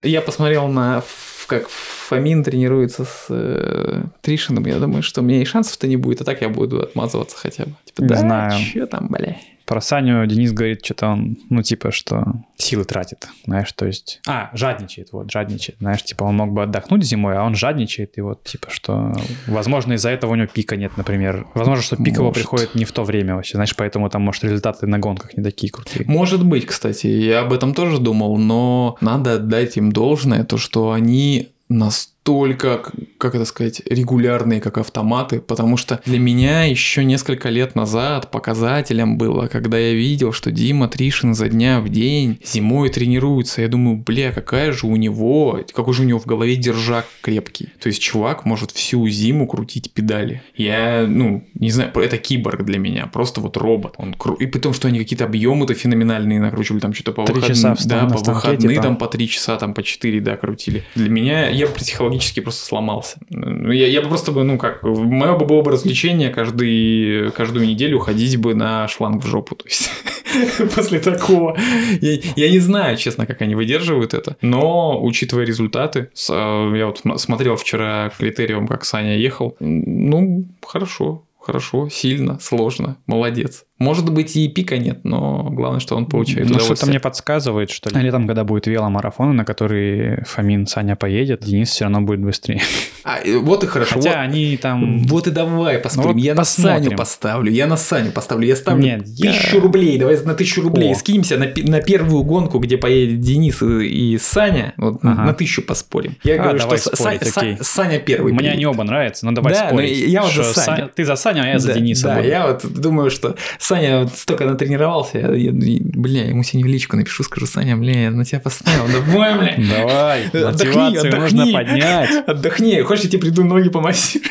Я посмотрел на как Фомин тренируется с э, Тришином. Я думаю, что у меня и шансов-то не будет, а так я буду отмазываться хотя бы. Типа,
Не
да,
знаю.
Че там, бля?
Про Саню Денис говорит, что-то он, ну, типа, что силы тратит, знаешь, то есть... А, жадничает, вот, жадничает, знаешь, типа, он мог бы отдохнуть зимой, а он жадничает, и вот, типа, что, возможно, из-за этого у него пика нет, например. Возможно, что пик его
Может.
приходит не в то время вообще, знаешь, поэтому там, может, результаты на гонках не такие крутые.
Может быть, кстати, я об этом тоже думал, но надо отдать им должное, то, что они настолько, к- как это сказать, регулярные, как автоматы, потому что для меня еще несколько лет назад показателем было, когда я видел, что Дима Тришин за дня в день зимой тренируется, я думаю, бля, какая же у него, какой же у него в голове держак крепкий. То есть чувак может всю зиму крутить педали. Я, ну, не знаю, это киборг для меня, просто вот робот. Он кру- И при том, что они какие-то объемы-то феноменальные накручивали, там что-то по выходным.
часа
да, по выходным
типа.
там по три часа, там по 4, да, крутили. Для меня я бы психологически просто сломался. Ну, Я, я бы просто бы, ну как, мое бы было бы развлечение каждый, каждую неделю ходить бы на шланг в жопу. То есть после такого. Я, я не знаю, честно, как они выдерживают это. Но, учитывая результаты, с, э, я вот смотрел вчера критериум, как Саня ехал. Ну, хорошо. Хорошо, сильно, сложно, молодец. Может быть и пика нет, но главное, что он получает
Ну, что-то мне подсказывает, что летом, когда будет веломарафон, на который Фомин, Саня поедет, Денис все равно будет быстрее.
А, э, вот и хорошо.
Хотя
вот-
они там...
Вот и давай поспорим.
Ну вот
я на
посмотрим.
Саню поставлю. Я на Саню поставлю. Я ставлю
Нет, я-
тысячу рублей. Давай на тысячу рублей
О.
скинемся на, на первую гонку, где поедет Денис и, и Саня. Вот
Ага.
на тысячу поспорим. Я
А,
говорю,
давай
что
спорить,
Са-
окей.
Саня первый.
Мне они
приедет.
оба нравятся, но давай
Да,
спорить.
ну, я вот за Саню.
Саня- Ты за Саню, а я за
да,
Дениса
Да,
буду.
я вот думаю, что Саня вот столько натренировался. Я, я- бля, ему сегодня в личку напишу, скажу, Саня, бля, я на тебя поставил. Давай, бля.
Давай,
Отдохни,
мотивацию нужно
отдохни.
поднять.
Отдохни. Хочешь, я тебе приду ноги помассирую?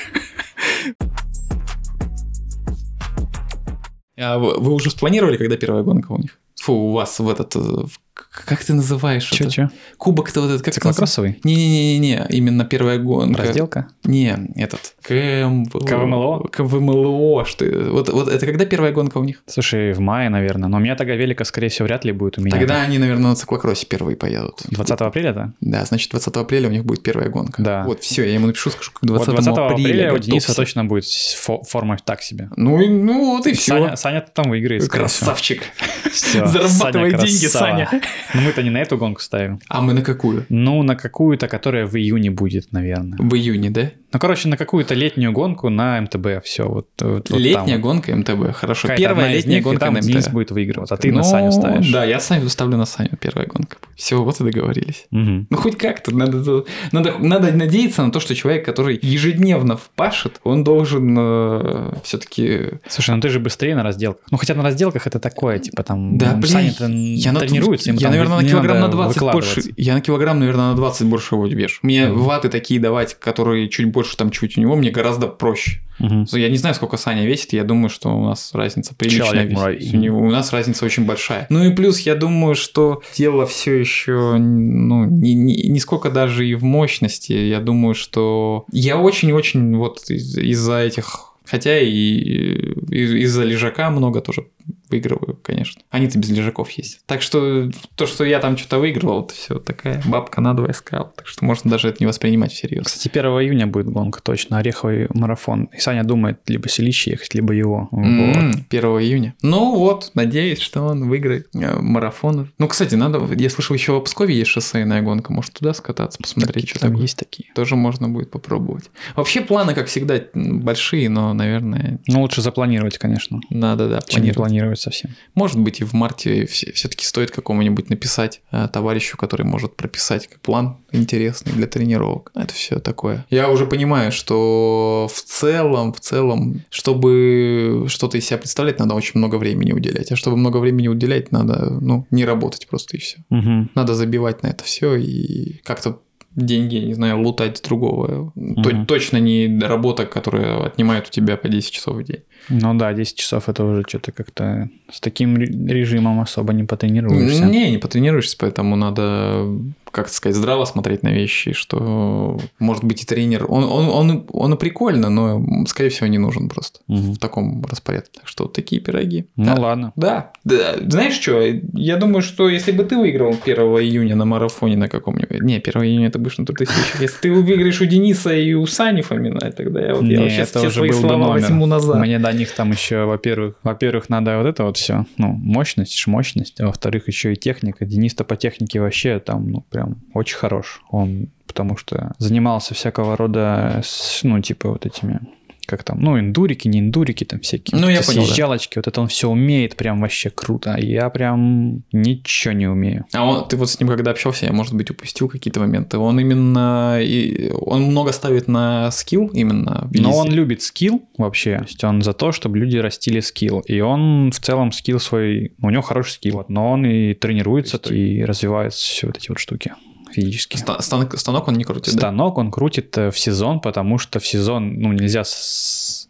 А вы, вы уже спланировали, когда первая гонка у них? Фу, у вас в этот... э, в- Как ты называешь это?
Че-че?
Кубок-то вот этот... Как это?
Циклокроссовый?
Не-не-не, именно первая гонка.
Разделка?
Не, этот... КМ...
КВМЛО?
КВМЛО, что это? Вот, вот это когда первая гонка у них?
Слушай, в мае, наверное. Но у меня тогда велика, скорее всего, вряд ли будет у меня.
Тогда они, наверное, на циклокроссе первые поедут.
20 апреля, да?
Да, значит, 20 апреля у них будет первая гонка.
Да.
Вот, все, я ему напишу, скажу, к 20,
Вот 20 апреля у
готовься.
Дениса точно будет фо- форма так себе.
Ну, и- ну вот и все.
Саня, Саня там выиграет.
Красавчик.
Всё,
Зарабатывай
Саня
деньги. Саня.
Но мы-то не на эту гонку ставим.
А мы на какую?
Ну, на какую-то, которая в июне будет, наверное.
В июне, да?
Ну, короче, на какую-то летнюю гонку на м.т.б. Все, вот, вот,
Летняя
там.
гонка МТБ, хорошо.
Какая-то
Первая летняя гонка
там
на МТБ.
будет выигрывать, а ты
Ну,
на Саню ставишь.
Да, я Саню ставлю на Саню, первая гонка. Все, вот и договорились.
Мгм.
Ну, хоть как-то. Надо, надо, надо надеяться на то, что человек, который ежедневно впашет, он должен все-таки...
Слушай, ну ты же быстрее на разделках. Ну, хотя на разделках это такое, типа там...
Да, блин,
Саня-то
я, на
тренируется, ему
я наверное, на килограмм на
надо
20 больше. Я на килограмм, наверное, на 20 больше его вешу. Мне
Мгм.
ваты такие давать, которые чуть больше, там, чуть у него, мне гораздо проще.
Мгм.
Я не знаю, сколько Саня весит, я думаю, что у нас разница приличная весит. У, него, у нас разница очень большая. Ну и плюс, я думаю, что дело все еще ну, не, не, не сколько даже и в мощности. Я думаю, что я очень-очень вот из- из-за этих... Хотя и из- из-за лежака много тоже выигрываю, конечно. Они-то без лежаков ездят. Так что то, что я там что-то выигрывал, это все такая бабка надвое сказал. Так что можно даже это не воспринимать всерьез.
Кстати, 1 июня будет гонка, точно, Ореховый марафон. И Саня думает либо Селище ехать, либо его.
М,
Вот.
1 июня. Ну вот, надеюсь, что он выиграет э, марафон. Ну, кстати, надо. Я слышал, еще в Пскове есть шоссейная гонка. Может, туда скататься, посмотреть, что
там
такое.
есть такие.
Тоже можно будет попробовать. Вообще планы, как всегда, большие, но, наверное,
Ну, лучше запланировать, конечно,
надо, да,
чем не
планировать.
Планировать совсем.
Может быть, и в марте все-таки стоит какому-нибудь написать э, товарищу, который может прописать план интересный для тренировок. Это все такое. Я уже понимаю, что в целом, в целом, чтобы что-то из себя представлять, надо очень много времени уделять. А чтобы много времени уделять, надо, ну, не работать просто и все.
Мгм.
Надо забивать на это все и как-то деньги, не знаю, лутать с другого.
Мгм.
точно не работа, которая отнимает у тебя по 10 часов в день.
Ну да, 10 часов это уже что-то как-то с таким ре- режимом особо не потренируешься.
Не, не потренируешься, поэтому надо, как сказать, здраво смотреть на вещи, что, может быть, и тренер, он, он, он, он прикольно, но, скорее всего, не нужен просто
Мгм.
в таком распорядке. Так что такие пироги.
Ну
да.
ладно.
Да. да. Знаешь что, я думаю, что если бы ты выиграл 1 июня на марафоне на каком-нибудь... Не, 1 июня это на Тур тысячи. Если ты выиграешь у Дениса и у Сани Фомина, тогда я, вот, я вот сейчас все свои
бы
слова
номер.
возьму назад.
Мне до них там еще, во-первых, во-первых, надо вот это вот все, ну, мощность, мощность, а во-вторых, еще и техника. Денис-то по технике вообще там, ну, прям очень хорош. Он потому что занимался всякого рода, ну, типа вот этими как там, ну, индурики, не индурики, там всякие
Ну, я понял, да.
съезжалочки, вот это он все умеет, прям вообще круто, я прям ничего не умею.
А он, ты вот с ним когда общался, я, может быть, упустил какие-то моменты. Он именно... и- Он много ставит на скилл именно.
Но он любит скилл вообще. То есть он за то, чтобы люди растили скилл. И он в целом скилл свой... У него хороший скилл. Но он и тренируется, и развивает все вот эти вот штуки физически.
Ста- Станок, станок он не крутит, да?
Станок он крутит э, в сезон, потому что в сезон, ну, нельзя.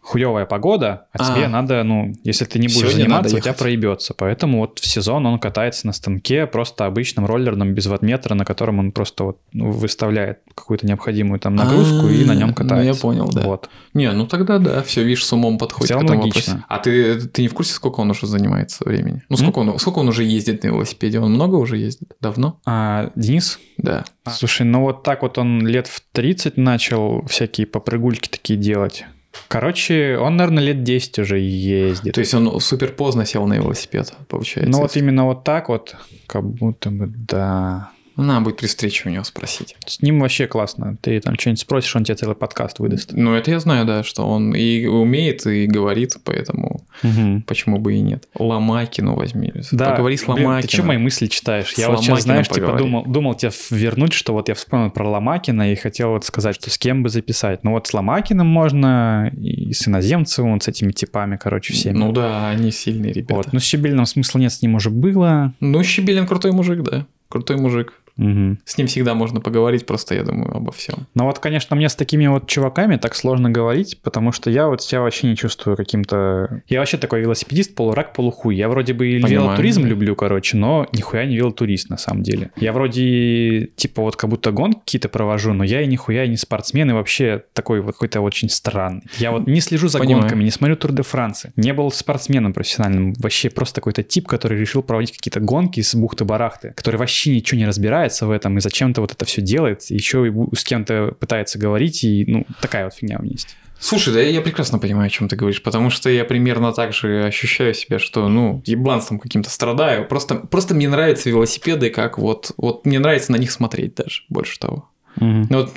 Хуевая погода, а,
А.
тебе надо, ну, если ты не будешь заниматься, у тебя проебется. Поэтому вот в сезон он катается на станке просто обычным роллерном без ватметра, на котором он просто вот ну, выставляет какую-то необходимую там нагрузку и на нем
ну,
катается.
я понял, да.
Вот.
Не, ну тогда да, все, видишь, с умом подходит
В целом
к этому
логично.
вопросу. А ты, ты не в курсе, сколько он уже занимается времени? Ну, сколько, он, сколько он уже ездит на велосипеде? Он много уже ездит? Давно?
А, Денис?
Да.
Слушай, ну вот так вот он лет в 30 начал всякие попрыгульки такие делать. Короче, он, наверное, лет 10 уже ездит.
То есть он супер поздно сел на велосипед, получается.
Ну вот именно вот так вот, как будто бы, да.
Надо будет при встрече у него спросить.
С ним вообще классно. Ты там что-нибудь спросишь, он тебе целый подкаст выдаст.
Ну, это я знаю, да, что он и умеет, и говорит, поэтому
Мгм.
почему бы и нет. Ломакину возьми.
Да,
Поговори с
блин,
Ломакиным.
Ты что мои мысли читаешь?
С
я вот сейчас, знаешь, типа
поговори.
думал, думал тебе вернуть, что вот я вспомнил про Ломакина и хотел вот сказать, что с кем бы записать. Ну вот с Ломакиным можно, и с Иноземцевым, вот с этими типами, короче, всеми.
Ну да, они сильные ребята.
вот. Ну с Щебельным смысла нет, с ним уже было.
Ну, Щебелин крутой мужик, да. Крутой мужик.
Мгм.
С ним всегда можно поговорить, просто я думаю обо всем.
Но вот, конечно, мне с такими вот чуваками так сложно говорить, потому что я вот себя вообще не чувствую каким-то... Я вообще такой велосипедист, полурак, полухуй. Я вроде бы и
Понимаю,
велотуризм
да.
люблю, короче, но нихуя не велотурист на самом деле. Я вроде, типа, вот как будто гонки какие-то провожу, но я и нихуя не спортсмен, и вообще такой вот какой-то очень странный. Я вот не слежу за
Понимаю.
гонками, не смотрю Тур де Франции. Не был спортсменом профессиональным. Вообще просто какой-то тип, который решил проводить какие-то гонки с бухты-барахты, который вообще ничего не разбирается в этом и зачем-то вот это все делает, еще и с кем-то пытается говорить, и, ну, такая вот фигня у меня есть.
Слушай, да я прекрасно понимаю, о чем ты говоришь, потому что я примерно так же ощущаю себя, что, ну, ебланством каким-то страдаю. Просто, просто мне нравятся велосипеды, как вот, вот мне нравится на них смотреть даже, больше того. Ну, вот,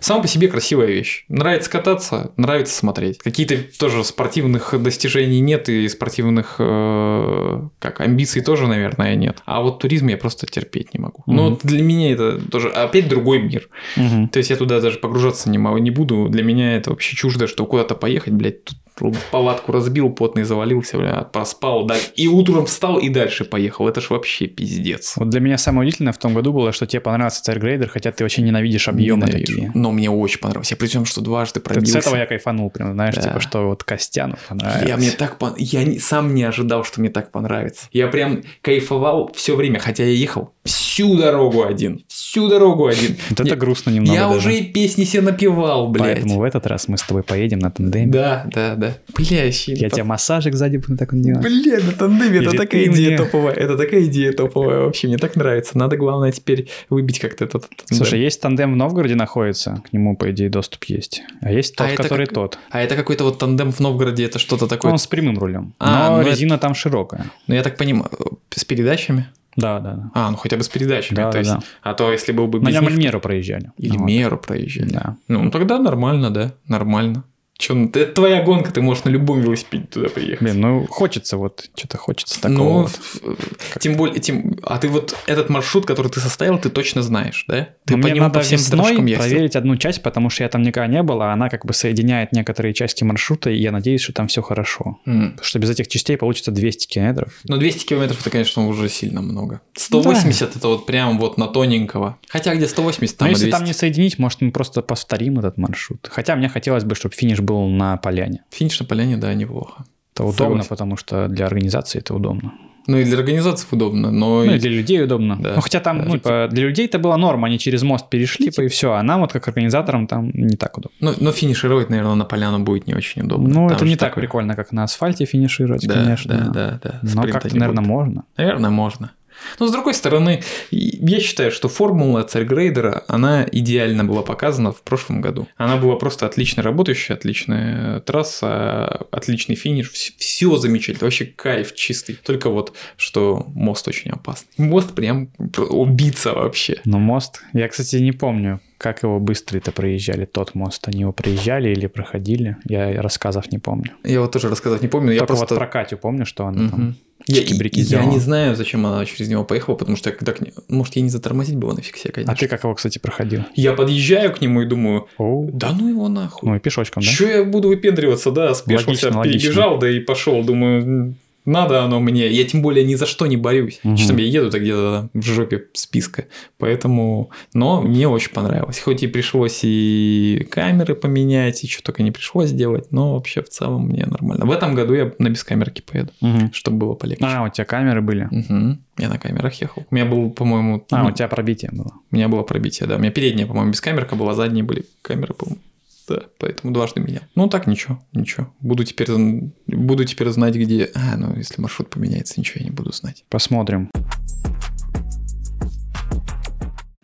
сама по себе красивая вещь. Нравится кататься, нравится смотреть. Какие-то тоже спортивных достижений нет и спортивных э, как амбиций тоже, наверное, нет. А вот туризм я просто терпеть не могу. Ну,
Мгм.
вот для меня это тоже опять другой мир.
Мгм.
То есть я туда даже погружаться не не буду. Для меня это вообще чуждо, что куда-то поехать, блядь, тут палатку разбил, потный завалился, бля, проспал, да, и утром встал и дальше поехал. Это ж вообще пиздец.
Вот для меня самое удивительное в том году было, что тебе понравился Царь хотя ты вообще ненавидишь объемы
Ненавижу.
такие.
Но мне очень понравилось. Я при том, что дважды
Ты-
пробился.
С этого я кайфанул прям, знаешь,
Да.
типа, что вот Костяну понравилось.
Я мне так пон- я не- сам не ожидал, что мне так понравится. Я прям кайфовал все время, хотя я ехал всю дорогу один. Всю дорогу один.
Вот это грустно немного
Я уже и песни себе напевал, блядь.
Поэтому в этот раз мы с тобой поедем на тандеме.
Да, да, да. Бля, щи-
Я тебе массажик сзади буду так делать.
Бля, на тандеме это такая идея
мне.
топовая. Это такая идея топовая вообще. Мне так нравится. Надо, главное, теперь выбить как-то этот тандем.
Слушай, есть тандем в Новгороде находится, к нему, по идее, доступ есть. А есть
А
тот,
это
который
как-
тот.
А это какой-то вот тандем в Новгороде, это что-то такое.
Он с прямым рулем.
А,
но
ну это-
резина там широкая.
Ну, я так понимаю, с передачами?
Да, да, да.
А, ну хотя бы с передачами.
Да,
то
да,
есть,
да.
А то, если был бы
На
без
нем
них,
Альмеру проезжали.
Или
Вот.
меру проезжали.
Да.
Ну, тогда нормально, да, нормально. Че, ну, это твоя гонка, ты можешь на любом велосипеде туда приехать.
Блин, ну хочется вот, что-то хочется такого.
ну,
вот.
в- тем более, тем, а ты вот этот маршрут, который ты составил, ты точно знаешь, да? Ты
Но
по
мне
нему
надо
по всем
весной проверить одну часть, потому что я там никогда не был, а она как бы соединяет некоторые части маршрута, и я надеюсь, что там все хорошо. Потому что без этих частей получится 200 километров.
Ну, 200 километров это, конечно, уже сильно много. 180 это вот прям вот на тоненького. Хотя где 180, там
Но если
200.
там не соединить, может, мы просто повторим этот маршрут. Хотя мне хотелось бы, чтобы финиш был на поляне.
Финиш на поляне, да, неплохо.
Это удобно,
Согласен.
потому что для организации это удобно.
Ну и для организации удобно, но...
Ну
и-
для людей удобно.
Да.
Ну хотя там,
Да,
ну, типа, для людей это была норма, они через мост перешли, типа, и все. А нам вот как организаторам там не так удобно.
Ну, но финишировать, наверное, на поляну будет не очень удобно.
Ну,
Там
это не так
такое-
прикольно, как на асфальте финишировать,
Да,
конечно.
да, да, да.
Но как-то, наверное,
будет.
можно.
Наверное, можно. Но с другой стороны, я считаю, что формула Царьгрейдера, она идеально была показана в прошлом году. Она была просто отлично работающая, отличная трасса, отличный финиш, все замечательно, вообще кайф чистый. Только вот, что мост очень опасный. Мост прям убийца вообще.
Но мост... Я, кстати, не помню, как его быстро-то проезжали, тот мост. Они его проезжали или проходили. Я рассказов не помню.
Я вот тоже рассказать не помню, я
Только
просто...
вот про Катю помню, что она
Мгм.
там...
Я, я не знаю, зачем она через него поехала, потому что я когда к ней... Может, ей не затормозить было нафиг себе, конечно.
А ты как его, кстати, проходил?
Я подъезжаю к нему и думаю,
Оу.
да ну его нахуй.
Ну и пешочком, да?
Че я буду выпендриваться, да, спешился,
Логично, логично.
перебежал, да и пошел, думаю, надо оно мне. Я тем более ни за что не борюсь.
Мгм.
Что я еду так где-то в жопе списка. Поэтому, но мне очень понравилось. Хоть и пришлось и камеры поменять, и что только не пришлось делать, но вообще в целом мне нормально. В этом году я на бескамерке поеду,
Мгм.
чтобы было полегче.
А, у тебя камеры были?
Мгм. Я на камерах ехал. У меня был, по-моему,
А,
ну,
у тебя пробитие было.
у меня было пробитие, да. У меня передняя, по-моему, без камерка была, задние были камеры, по-моему. Да, поэтому дважды менял. Ну, так ничего, ничего. Буду теперь, буду теперь знать, где... А, ну, если маршрут поменяется, ничего я не буду знать.
Посмотрим.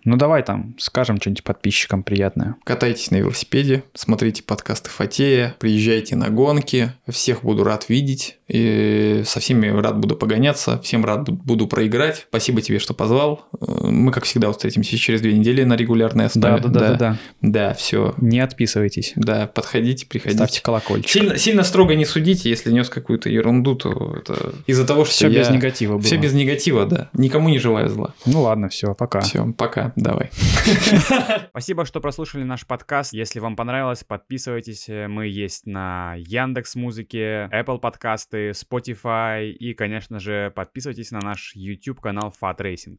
Ну давай там скажем что-нибудь подписчикам приятное.
Катайтесь на велосипеде, смотрите подкасты Фатея, приезжайте на гонки. Всех буду рад видеть. И со всеми рад буду погоняться. Всем рад бу- буду проиграть. Спасибо тебе, что позвал. Мы, как всегда, встретимся через две недели на регулярной
Да,
основе.
да, да, да, да.
Да, все.
Не отписывайтесь.
Да, подходите, приходите.
Ставьте колокольчик.
Сильно, сильно строго не судите, если нес какую-то ерунду, то это из-за того, что
Все
я...
без негатива было.
Все без негатива, да. Никому не желаю зла.
Ну ладно, все, пока.
Все, пока, давай.
Спасибо, что прослушали наш подкаст. Если вам понравилось, подписывайтесь. Мы есть на Яндекс Музыке, Apple подкасты, Spotify и, конечно же, подписывайтесь на наш YouTube канал Fat Racing.